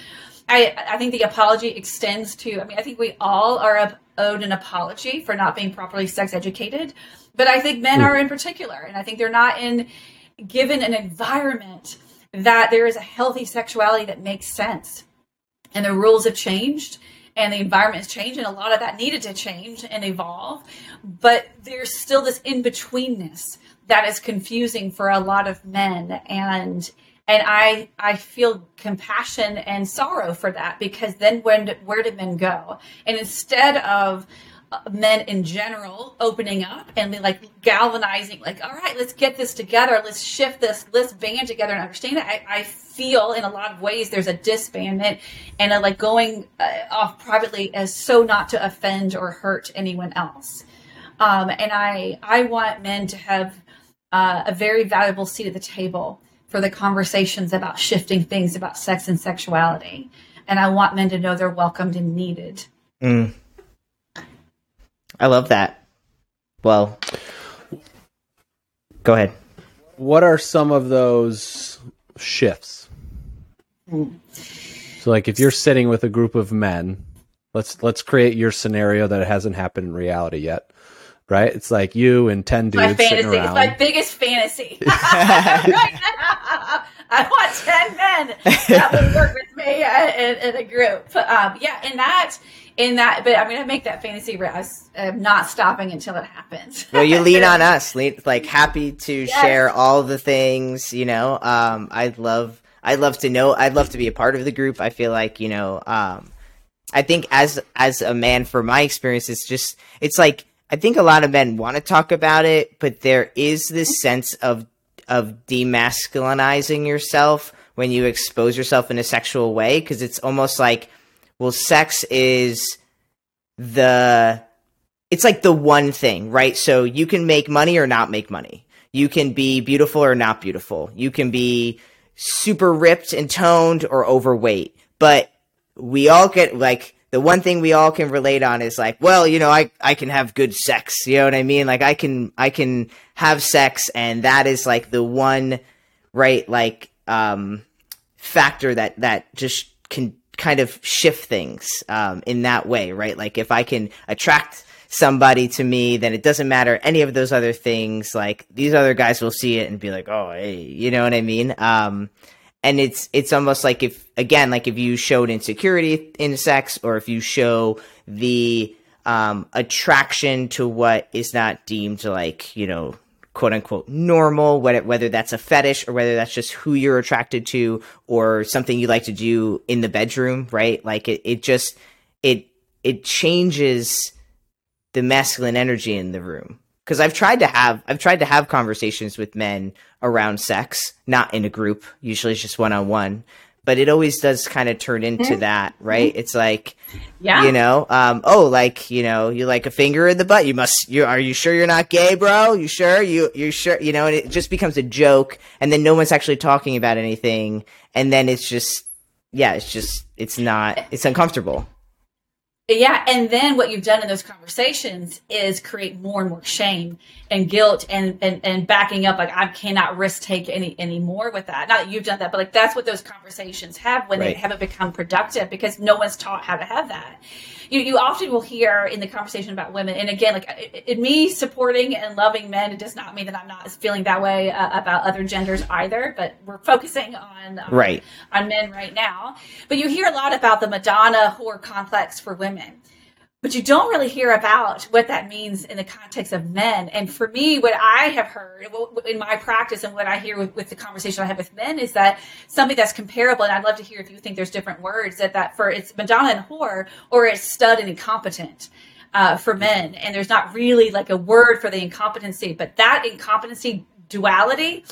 I, I think the apology extends to, I mean, I think we all are owed an apology for not being properly sex educated, but I think men hmm. are in particular. And I think they're not in, given an environment that there is a healthy sexuality that makes sense. And the rules have changed and the environment has changed and a lot of that needed to change and evolve but there's still this in betweenness that is confusing for a lot of men and and I I feel compassion and sorrow for that because then when where did men go? And instead of uh, men in general opening up and like galvanizing, like all right, let's get this together, let's shift this, let's band together and understand it. I, I feel in a lot of ways there's a disbandment and a like going uh, off privately as so not to offend or hurt anyone else. Um, and I I want men to have uh, a very valuable seat at the table for the conversations about shifting things about sex and sexuality. And I want men to know they're welcomed and needed. Mm. I love that. Well, go ahead. What are some of those shifts? Mm. So, like, if you're sitting with a group of men, let's let's create your scenario that it hasn't happened in reality yet right? It's like you and ten dudes my fantasy. sitting around. It's my biggest fantasy right now. I want ten men that would work with me in, in a group. Um, yeah, in that, in that, but I'm gonna make that fantasy. I'm not stopping until it happens. well, you lean on us. Lean, like happy to yes. share all the things. You know, um, I'd love. I'd love to know. I'd love to be a part of the group. I feel like you know. Um, I think as as a man, for my experience, it's just it's like I think a lot of men want to talk about it, but there is this mm-hmm. sense of of demasculinizing yourself when you expose yourself in a sexual way because it's almost like well sex is the it's like the one thing, right? So you can make money or not make money. You can be beautiful or not beautiful. You can be super ripped and toned or overweight. But we all get like the one thing we all can relate on is like, well, you know, I, I can have good sex. You know what I mean? Like I can, I can have sex and that is like the one, right? Like, um, factor that, that just can kind of shift things, um, in that way, right? Like if I can attract somebody to me, then it doesn't matter any of those other things. Like these other guys will see it and be like, oh, hey, you know what I mean? Um, and it's it's almost like if again like if you showed insecurity in sex or if you show the um, attraction to what is not deemed like you know quote unquote normal whether, whether that's a fetish or whether that's just who you're attracted to or something you like to do in the bedroom right? Like it, it just it it changes the masculine energy in the room because I've tried to have I've tried to have conversations with men around sex, not in a group. Usually, it's just one on one. But it always does kind of turn into mm-hmm. that, right? Mm-hmm. It's like, yeah, you know, um, oh, like you know, you like a finger in the butt. You must. You are you sure you're not gay, bro? You sure? You you sure? You know, and it just becomes a joke, and then no one's actually talking about anything, and then it's just, yeah, it's just, it's not, it's uncomfortable Yeah, and then what you've done in those conversations is create more and more shame and guilt and and, and backing up like I cannot risk take any any more with that. Not that you've done that, but like that's what those conversations have when right. they haven't become productive because no one's taught how to have that you, you often will hear in the conversation about women, and again, like in me supporting and loving men, it does not mean that I'm not feeling that way uh, about other genders either. But we're focusing on um, right on men right now. But you hear a lot about the Madonna whore complex for women but you don't really hear about what that means in the context of men. And for me, what I have heard in my practice and what I hear with, with, the conversation I have with men is that something that's comparable. And I'd love to hear if you think there's different words that that for it's Madonna and whore or it's stud and incompetent. Uh, for men, and there's not really like a word for the incompetency, but that incompetency duality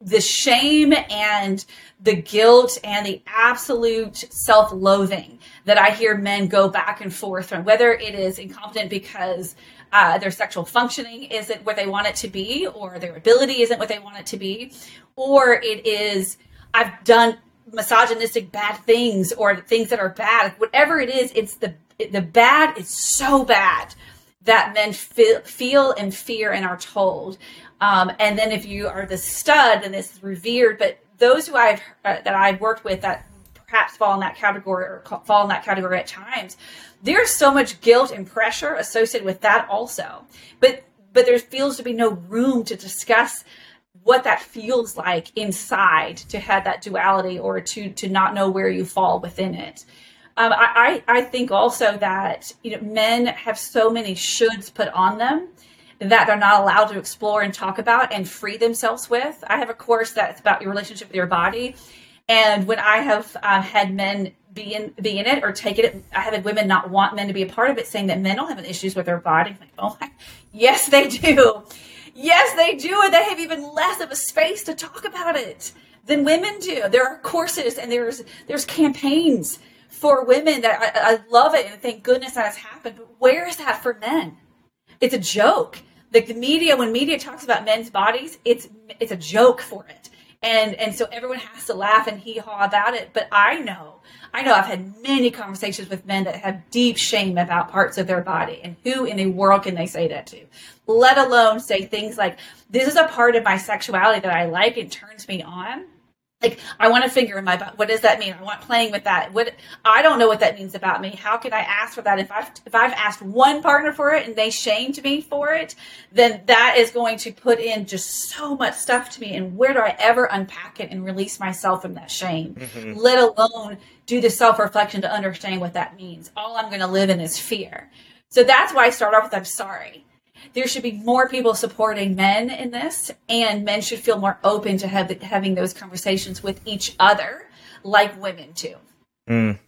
the shame and the guilt and the absolute self-loathing that I hear men go back and forth from, whether it is incompetent because uh, their sexual functioning isn't what they want it to be, or their ability isn't what they want it to be, or it is I've done misogynistic bad things or things that are bad. Whatever it is, it's the the bad is so bad that men feel, feel and fear and are told. Um, and then if you are the stud, then this is revered. But those who I've uh, that I've worked with that perhaps fall in that category or fall in that category at times, there's so much guilt and pressure associated with that also. But but there feels to be no room to discuss what that feels like inside to have that duality or to to not know where you fall within it. Um, I, I think also that you know men have so many shoulds put on them that they're not allowed to explore and talk about and free themselves with. I have a course that's about your relationship with your body, and when I have um, had men be in be in it or take it, I have had women not want men to be a part of it, saying that men don't have issues with their body. like, oh, yes, they do. Yes, they do, and they have even less of a space to talk about it than women do. There are courses and there's there's campaigns for women that I, I love it and thank goodness that has happened. But where is that for men? It's a joke. Like the media, when media talks about men's bodies, it's it's a joke for it. And and so everyone has to laugh and hee haw about it. But I know, I know I've had many conversations with men that have deep shame about parts of their body. And who in the world can they say that to? Let alone say things like, This is a part of my sexuality that I like and turns me on like i want a finger in my butt. What does that mean? I want playing with that. What i don't know what that means about me. How can i ask for that? If i've if i've asked one partner for it and they shamed me for it then that is going to put in just so much stuff to me. And where do i ever unpack it and release myself from that shame? Mm-hmm. let alone do the self-reflection to understand what that means. All i'm going to live in is fear. So that's why i start off with i'm sorry there should be more people supporting men in this, and men should feel more open to have, having those conversations with each other, like women too. Mm.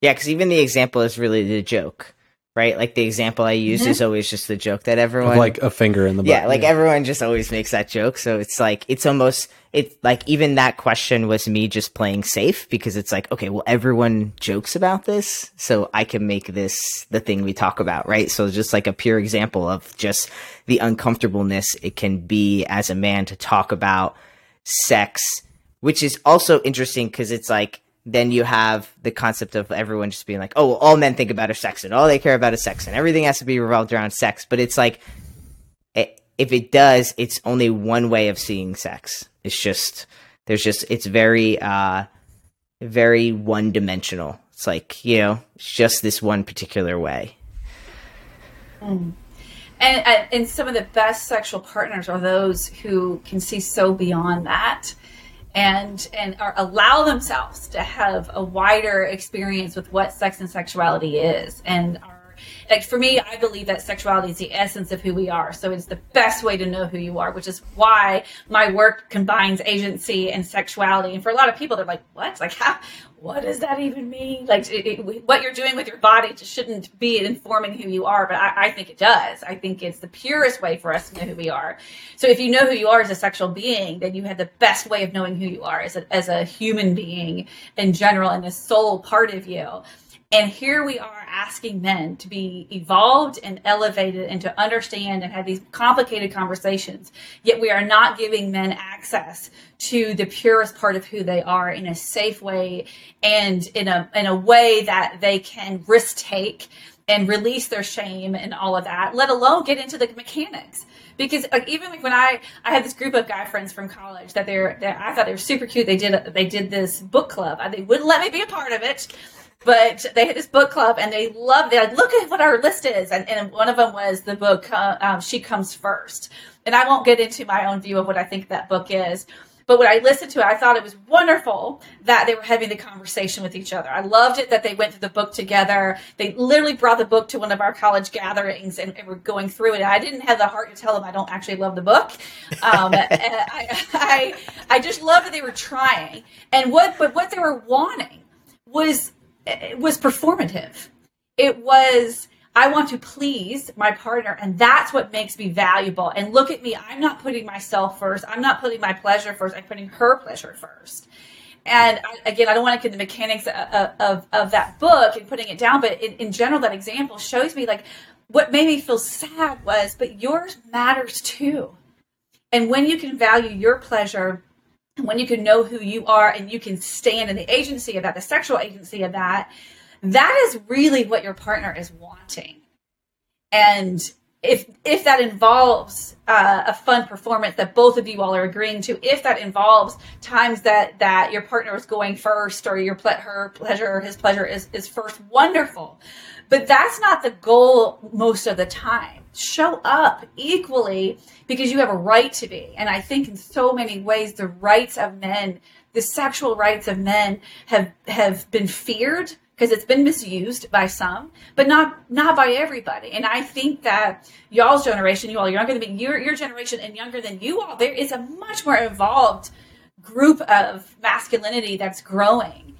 Yeah, because even the example is really the joke right? Like the example I use mm-hmm. is always just the joke that everyone of like a finger in the butt. Yeah, like yeah. everyone just always makes that joke. So it's like it's almost it's like even that question was me just playing safe because it's like okay, well everyone jokes about this, so I can make this the thing we talk about, right? So just like a pure example of just the uncomfortableness it can be as a man to talk about sex, which is also interesting because it's like then you have the concept of everyone just being like, oh, all men think about is sex and all they care about is sex and everything has to be revolved around sex. But it's like, if it does, it's only one way of seeing sex. It's just, there's just, it's very, uh, very one dimensional. It's like, you know, it's just this one particular way. Mm. And, and some of the best sexual partners are those who can see so beyond that and and are, allow themselves to have a wider experience with what sex and sexuality is and like for me i believe that sexuality is the essence of who we are so it's the best way to know who you are which is why my work combines agency and sexuality and for a lot of people they're like what like how what does that even mean? Like it, it, what you're doing with your body just shouldn't be informing who you are, but I, I, think it does. I think it's the purest way for us to know who we are. So if you know who you are as a sexual being, then you have the best way of knowing who you are as a, as a human being in general and the soul part of you. And here we are asking men to be evolved and elevated and to understand and have these complicated conversations. Yet we are not giving men access to the purest part of who they are in a safe way and in a in a way that they can risk take and release their shame and all of that, let alone get into the mechanics. Because like, even like when I I had this group of guy friends from college that they're, I thought they were super cute. They did they did this book club. They wouldn't let me be a part of it, but they had this book club and they loved it. Like, Look at what our list is, and, and one of them was the book uh, um, "She Comes First. And I won't get into my own view of what I think that book is, but when I listened to it, I thought it was wonderful that they were having the conversation with each other. I loved it that they went through the book together. They literally brought the book to one of our college gatherings and, and were going through it. I didn't have the heart to tell them I don't actually love the book. Um, I, I, I just love that they were trying. And what, but what they were wanting was, was performative. It was, I want to please my partner, and that's what makes me valuable. And look at me, I'm not putting myself first. I'm not putting my pleasure first. I'm putting her pleasure first. And I, again, I don't want to get the mechanics of, of, of, that book and putting it down, but in, in general, that example shows me like what made me feel sad was, but yours matters too. And when you can value your pleasure, when you can know who you are and you can stand in the agency of that, the sexual agency of that, that is really what your partner is wanting. And if if that involves uh, a fun performance that both of you all are agreeing to, if that involves times that that your partner is going first or your ple- her pleasure or his pleasure is is first, wonderful. But that's not the goal most of the time. Show up equally because you have a right to be. And I think in so many ways the rights of men, the sexual rights of men have have been feared because it's been misused by some, but not not by everybody. And I think that y'all's generation, you all you're younger than me, your your generation and younger than you all, there is a much more evolved group of masculinity that's growing.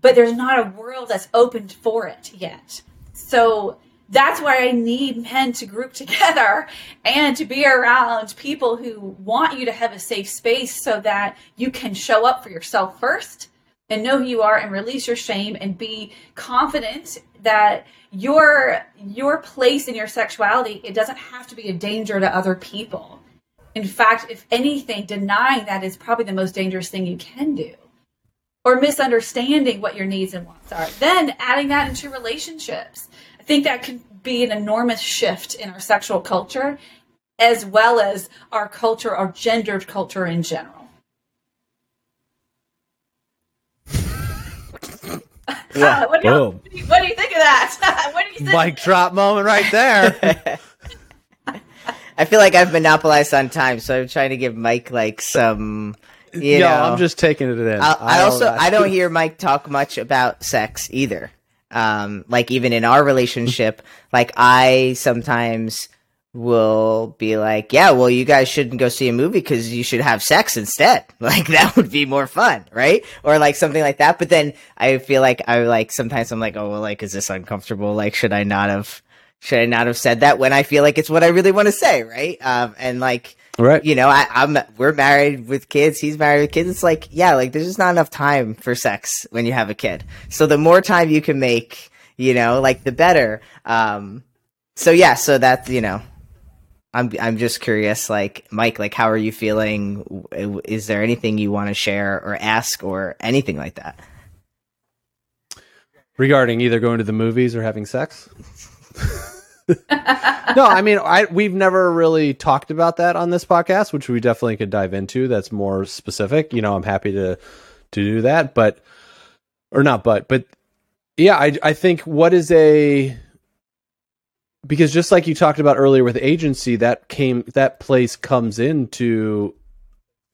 But there's not a world that's opened for it yet. So that's why I need men to group together and to be around people who want you to have a safe space so that you can show up for yourself first and know who you are and release your shame and be confident that your your place in your sexuality it doesn't have to be a danger to other people. In fact if anything denying that is probably the most dangerous thing you can do. Or misunderstanding what your needs and wants are. Then adding that into relationships i think that can be an enormous shift in our sexual culture as well as our culture our gendered culture in general Yeah. what, do you, Boom. what do you think of that? what do you think? Mic drop moment right there. I feel like I've monopolized on time, so I'm trying to give Mike like some. You Yo, know, I'm just taking it in. I, I also I don't hear Mike talk much about sex either. Um, like even in our relationship, like I sometimes will be like, yeah, well, you guys shouldn't go see a movie because you should have sex instead. Like that would be more fun, right? Or like something like that. But then I feel like I like sometimes I'm like, oh, well, like, is this uncomfortable? Like, should I not have, should I not have said that when I feel like it's what I really want to say, right? Um, and like, right, you know, I, I'm we're married with kids. He's married with kids. It's like, yeah, like there's just not enough time for sex when you have a kid. So the more time you can make, you know, like the better. Um, so yeah, so that's you know I'm I'm just curious, like Mike, like how are you feeling? Is there anything you want to share or ask or anything like that? Regarding either going to the movies or having sex? No, I mean, I we've never really talked about that on this podcast, which we definitely could dive into. That's more specific. You know, I'm happy to to do that, but or not, but but yeah, I I think what is a because just like you talked about earlier with agency that came that place comes into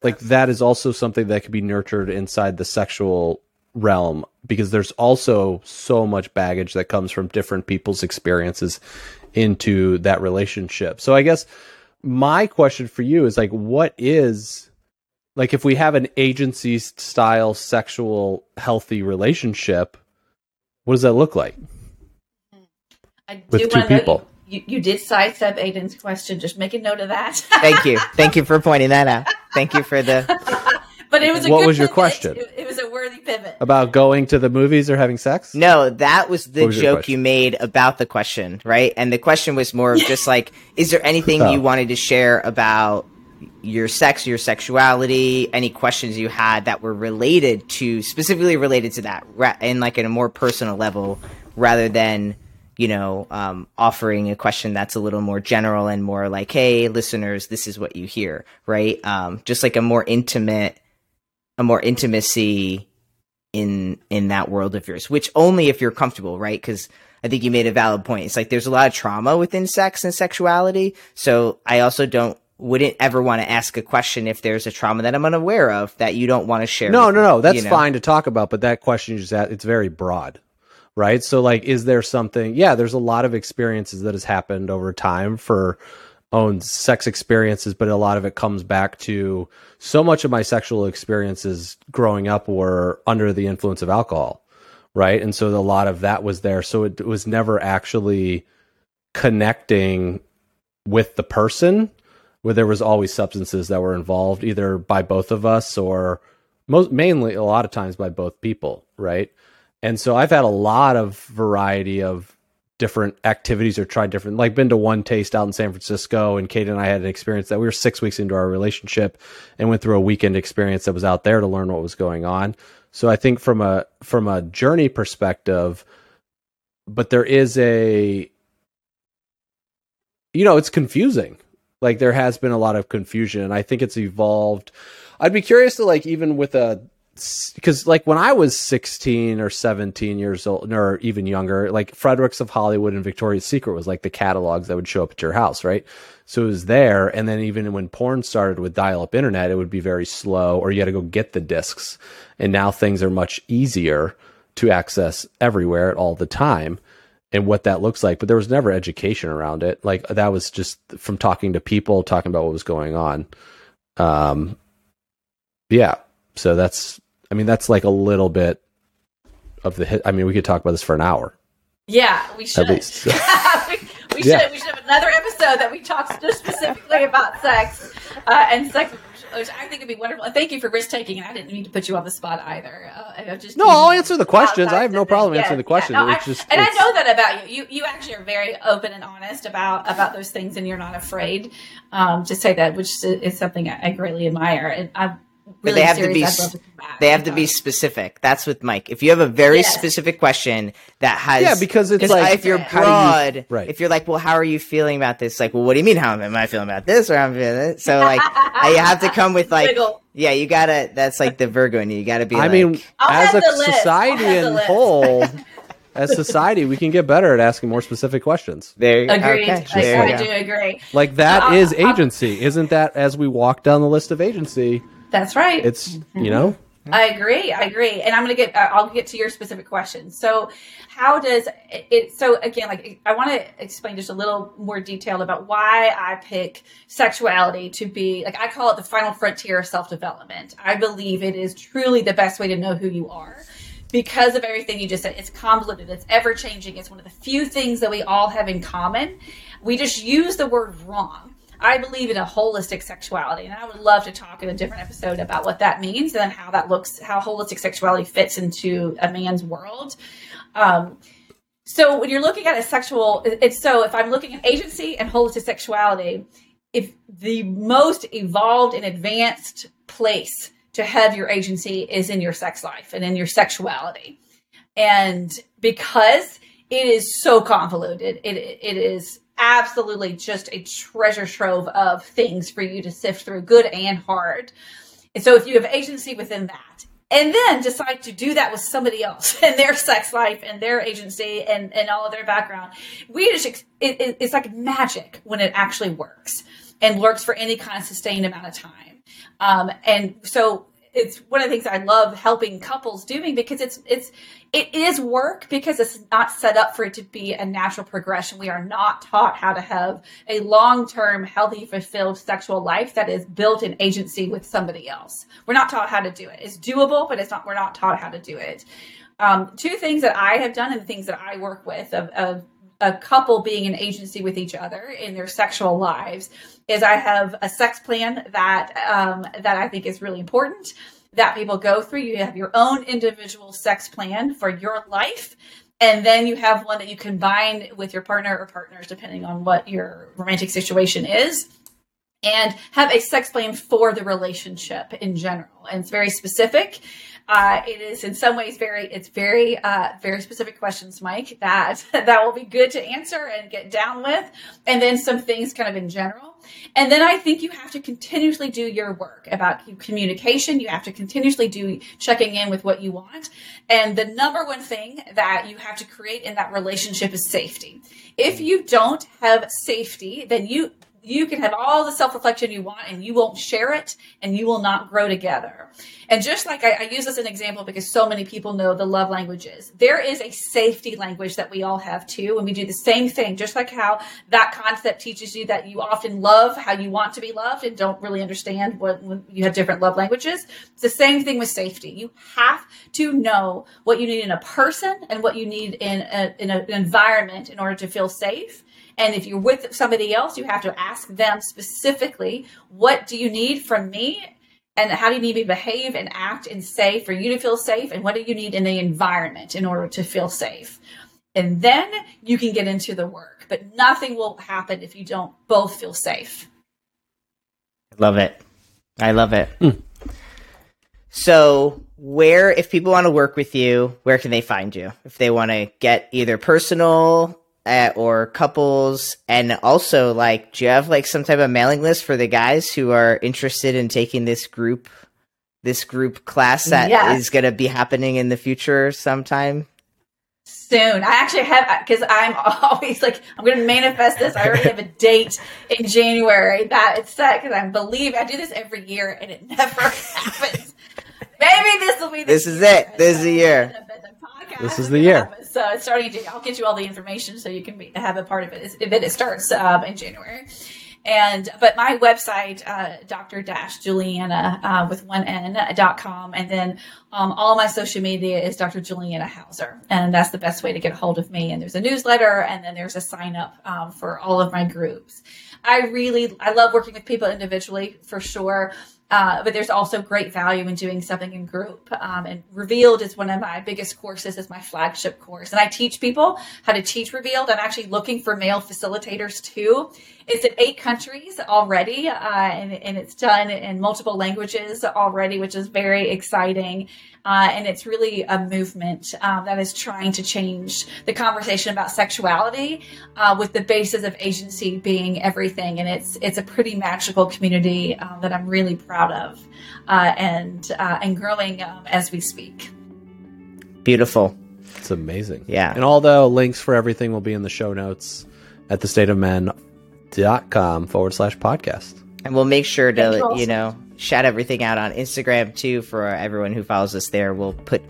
like that is also something that can be nurtured inside the sexual realm because there's also so much baggage that comes from different people's experiences into that relationship. So I guess my question for you is like what is like if we have an agency style sexual healthy relationship what does that look like? I with two people. You, you, you, did sidestep Aydian's question. Just make a note of that. Thank you. Thank you for pointing that out. Thank you for the. but it was what was your question? It, it, was a worthy pivot. About going to the movies or having sex? No, that was the was joke you made about the question, right? And the question was more of just like, is there anything Oh. you wanted to share about your sex, your sexuality, any questions you had that were related to, specifically related to that, ra- in like in a more personal level, rather than, you know, um, offering a question that's a little more general and more like, hey, listeners, this is what you hear, right? Um, just like a more intimate, a more intimacy in in that world of yours which only if you're comfortable right because i think you made a valid point it's like there's a lot of trauma within sex and sexuality so i also don't wouldn't ever want to ask a question if there's a trauma that i'm unaware of that you don't want to share No, no, no. That's you know? fine to talk about, but that question you just asked, it's very broad, right? So, like, is there something? Yeah, there's a lot of experiences that has happened over time for own sex experiences, but a lot of it comes back to so much of my sexual experiences growing up were under the influence of alcohol, right? And so a lot of that was there. So it was never actually connecting with the person where there was always substances that were involved either by both of us or most mainly a lot of times by both people right and so i've had a lot of variety of different activities or tried different like been to OneTaste out in san francisco and kate and i had an experience that we were six weeks into our relationship and went through a weekend experience that was out there to learn what was going on. So i think from a from a journey perspective but there is a you know it's confusing. Like there has been a lot of confusion and i think it's evolved. I'd be curious to like even with a because like when i was 16 or 17 years old or even younger like fredericks of hollywood and victoria's secret was like the catalogs that would show up at your house right so it was there and then even when porn started with dial-up internet it would be very slow or you had to go get the discs and now things are much easier to access everywhere all the time and what that looks like, but there was never education around it. Like that was just from talking to people, talking about what was going on. Um, yeah. So that's, I mean, that's like a little bit of the hit. I mean, we could talk about this for an hour Yeah, we should. at least. So, we, we Yeah. should. We should have another episode that we talk specifically about sex uh, and sex, which I think it'd be wonderful. And thank you for risk taking. And I didn't mean to put you on the spot either. Uh, just no, I'll answer the questions. I have no problem answering the questions. yeah, no, it's I- just, and I know that about you. You you actually are very open and honest about about those things, and you're not afraid um, to say that, which is something I I greatly admire. And But really they have to be I'd s- love to they have to be specific that's with mike if you have a very Yes. specific question that has yeah, because it's like, if you're how do you- broad, right. if you're like, well, how are you feeling about this? Like, well, what do you mean? How am I feeling about this? Or I'm feeling it? So like, I have to come with like, Wiggle. yeah, you gotta. That's like the Virgo in you. You gotta be. I like, mean, I'll as a the list. I'll society in list. whole, as society, we can get better at asking more specific questions. there. you- Agreed. Okay, I, there I go. do agree. Like that Uh, is uh, agency, isn't that? As we walk down the list of agency, That's right. it's you know, I agree. I agree. And I'm going to get, uh, I'll get to your specific question. So, how does it, so again, like, I want to explain just a little more detail about why I pick sexuality to be, like, I call it the final frontier of self development. I believe it is truly the best way to know who you are. Because of everything you just said, it's convoluted, it's ever changing, it's one of the few things that we all have in common. We just use the word wrong. I believe in a holistic sexuality, and I would love to talk in a different episode about what that means and how that looks, how holistic sexuality fits into a man's world. Um, so when you're looking at a sexual, it's so if I'm looking at agency and holistic sexuality, if the most evolved and advanced place to have your agency is in your sex life and in your sexuality, and because it is so convoluted, it it is absolutely just a treasure trove of things for you to sift through, good and hard. And so if you have agency within that, and then decide to do that with somebody else and their sex life and their agency and, and all of their background, we just, it, it, it's like magic when it actually works and works for any kind of sustained amount of time. Um, and so it's one of the things I love helping couples doing because it's it's it is work because it's not set up for it to be a natural progression. We are not taught how to have a long-term, healthy, fulfilled sexual life that is built in agency with somebody else. We're not taught how to do it. It's doable, but it's not. We're not taught how to do it. Um, two things that I have done and the things that I work with of, of a couple being an agency with each other in their sexual lives is I have a sex plan that um, that I think is really important. that people go through. You have your own individual sex plan for your life. And then you have one that you combine with your partner or partners, depending on what your romantic situation is and have a sex plan for the relationship in general. And it's very specific. Uh, it is in some ways very, it's very, uh, very specific questions, Mike, that, that will be good to answer and get down with. And then some things kind of in general. And then I think you have to continuously do your work about communication. You have to continuously do checking in with what you want. And the number one thing that you have to create in that relationship is safety. If you don't have safety, then you, you can have all the self reflection you want and you won't share it and you will not grow together. And just like I, I, use this as an example because so many people know the love languages, there is a safety language that we all have too. And we do the same thing, just like how that concept teaches you that you often love how you want to be loved and don't really understand what when you have different love languages. It's the same thing with safety. You have to know what you need in a person and what you need in, a, in a, an environment in order to feel safe and if you're with somebody else, you have to ask them specifically, what do you need from me? And how do you need me to behave and act and say for you to feel safe? And what do you need in the environment in order to feel safe? And then you can get into the work. But nothing will happen if you don't both feel safe. Love it. I love it. Mm. So, where, if people want to work with you, where can they find you? If they want to get either personal uh, or couples and also like do you have like some type of mailing list for the guys who are interested in taking this group this group class that yes. is going to be happening in the future sometime? Soon. I actually have because i'm always like i'm going to manifest this. I already have a date in january that it's set because i believe i do this every year and it never happens. Maybe this will be this is it. This is the year. This is the year. It's starting. To, I'll get you all the information so you can be, have a part of it. If it starts um, in January. And but my website, uh, Dr. Dash Juliana uh, with one N dot com, and then um, all my social media is Dr. Juliana Hauser, and that's the best way to get a hold of me. And there's a newsletter, and then there's a sign up um, for all of my groups. I really I love working with people individually for sure. Uh, but there's also great value in doing something in group. Um, and Revealed is one of my biggest courses, is my flagship course. And I teach people how to teach Revealed. I'm actually looking for male facilitators too. It's in eight countries already, uh, and, and, it's done in multiple languages already, which is very exciting. Uh, and it's really a movement um, that is trying to change the conversation about sexuality uh, with the basis of agency being everything. And it's it's a pretty magical community um, that I'm really proud of uh, and uh, and growing um, as we speak. Beautiful. It's amazing. Yeah. And all the links for everything will be in the show notes at the state of men dot com forward slash podcast. And we'll make sure to, you know, shout everything out on Instagram too for everyone who follows us there. We'll put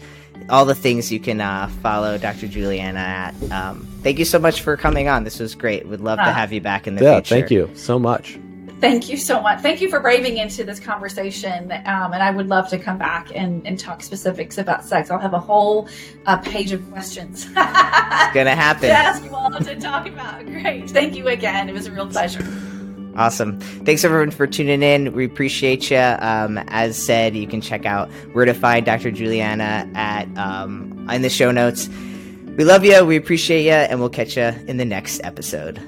all the things you can uh, follow Dr. Juliana at. Um, thank you so much for coming on. This was great. We'd love to ah. have you back in the yeah, future. Thank you so much. Thank you so much. Thank you for braving into this conversation. Um, and I would love to come back and, and talk specifics about sex. I'll have a whole uh, page of questions. it's going to happen. to ask you all to talk about. Great. Thank you again. It was a real pleasure. Awesome. Thanks everyone for tuning in. We appreciate you. Um, as said, you can check out where to find Dr. Juliana at um, in the show notes. We love you. We appreciate you, and we'll catch you in the next episode.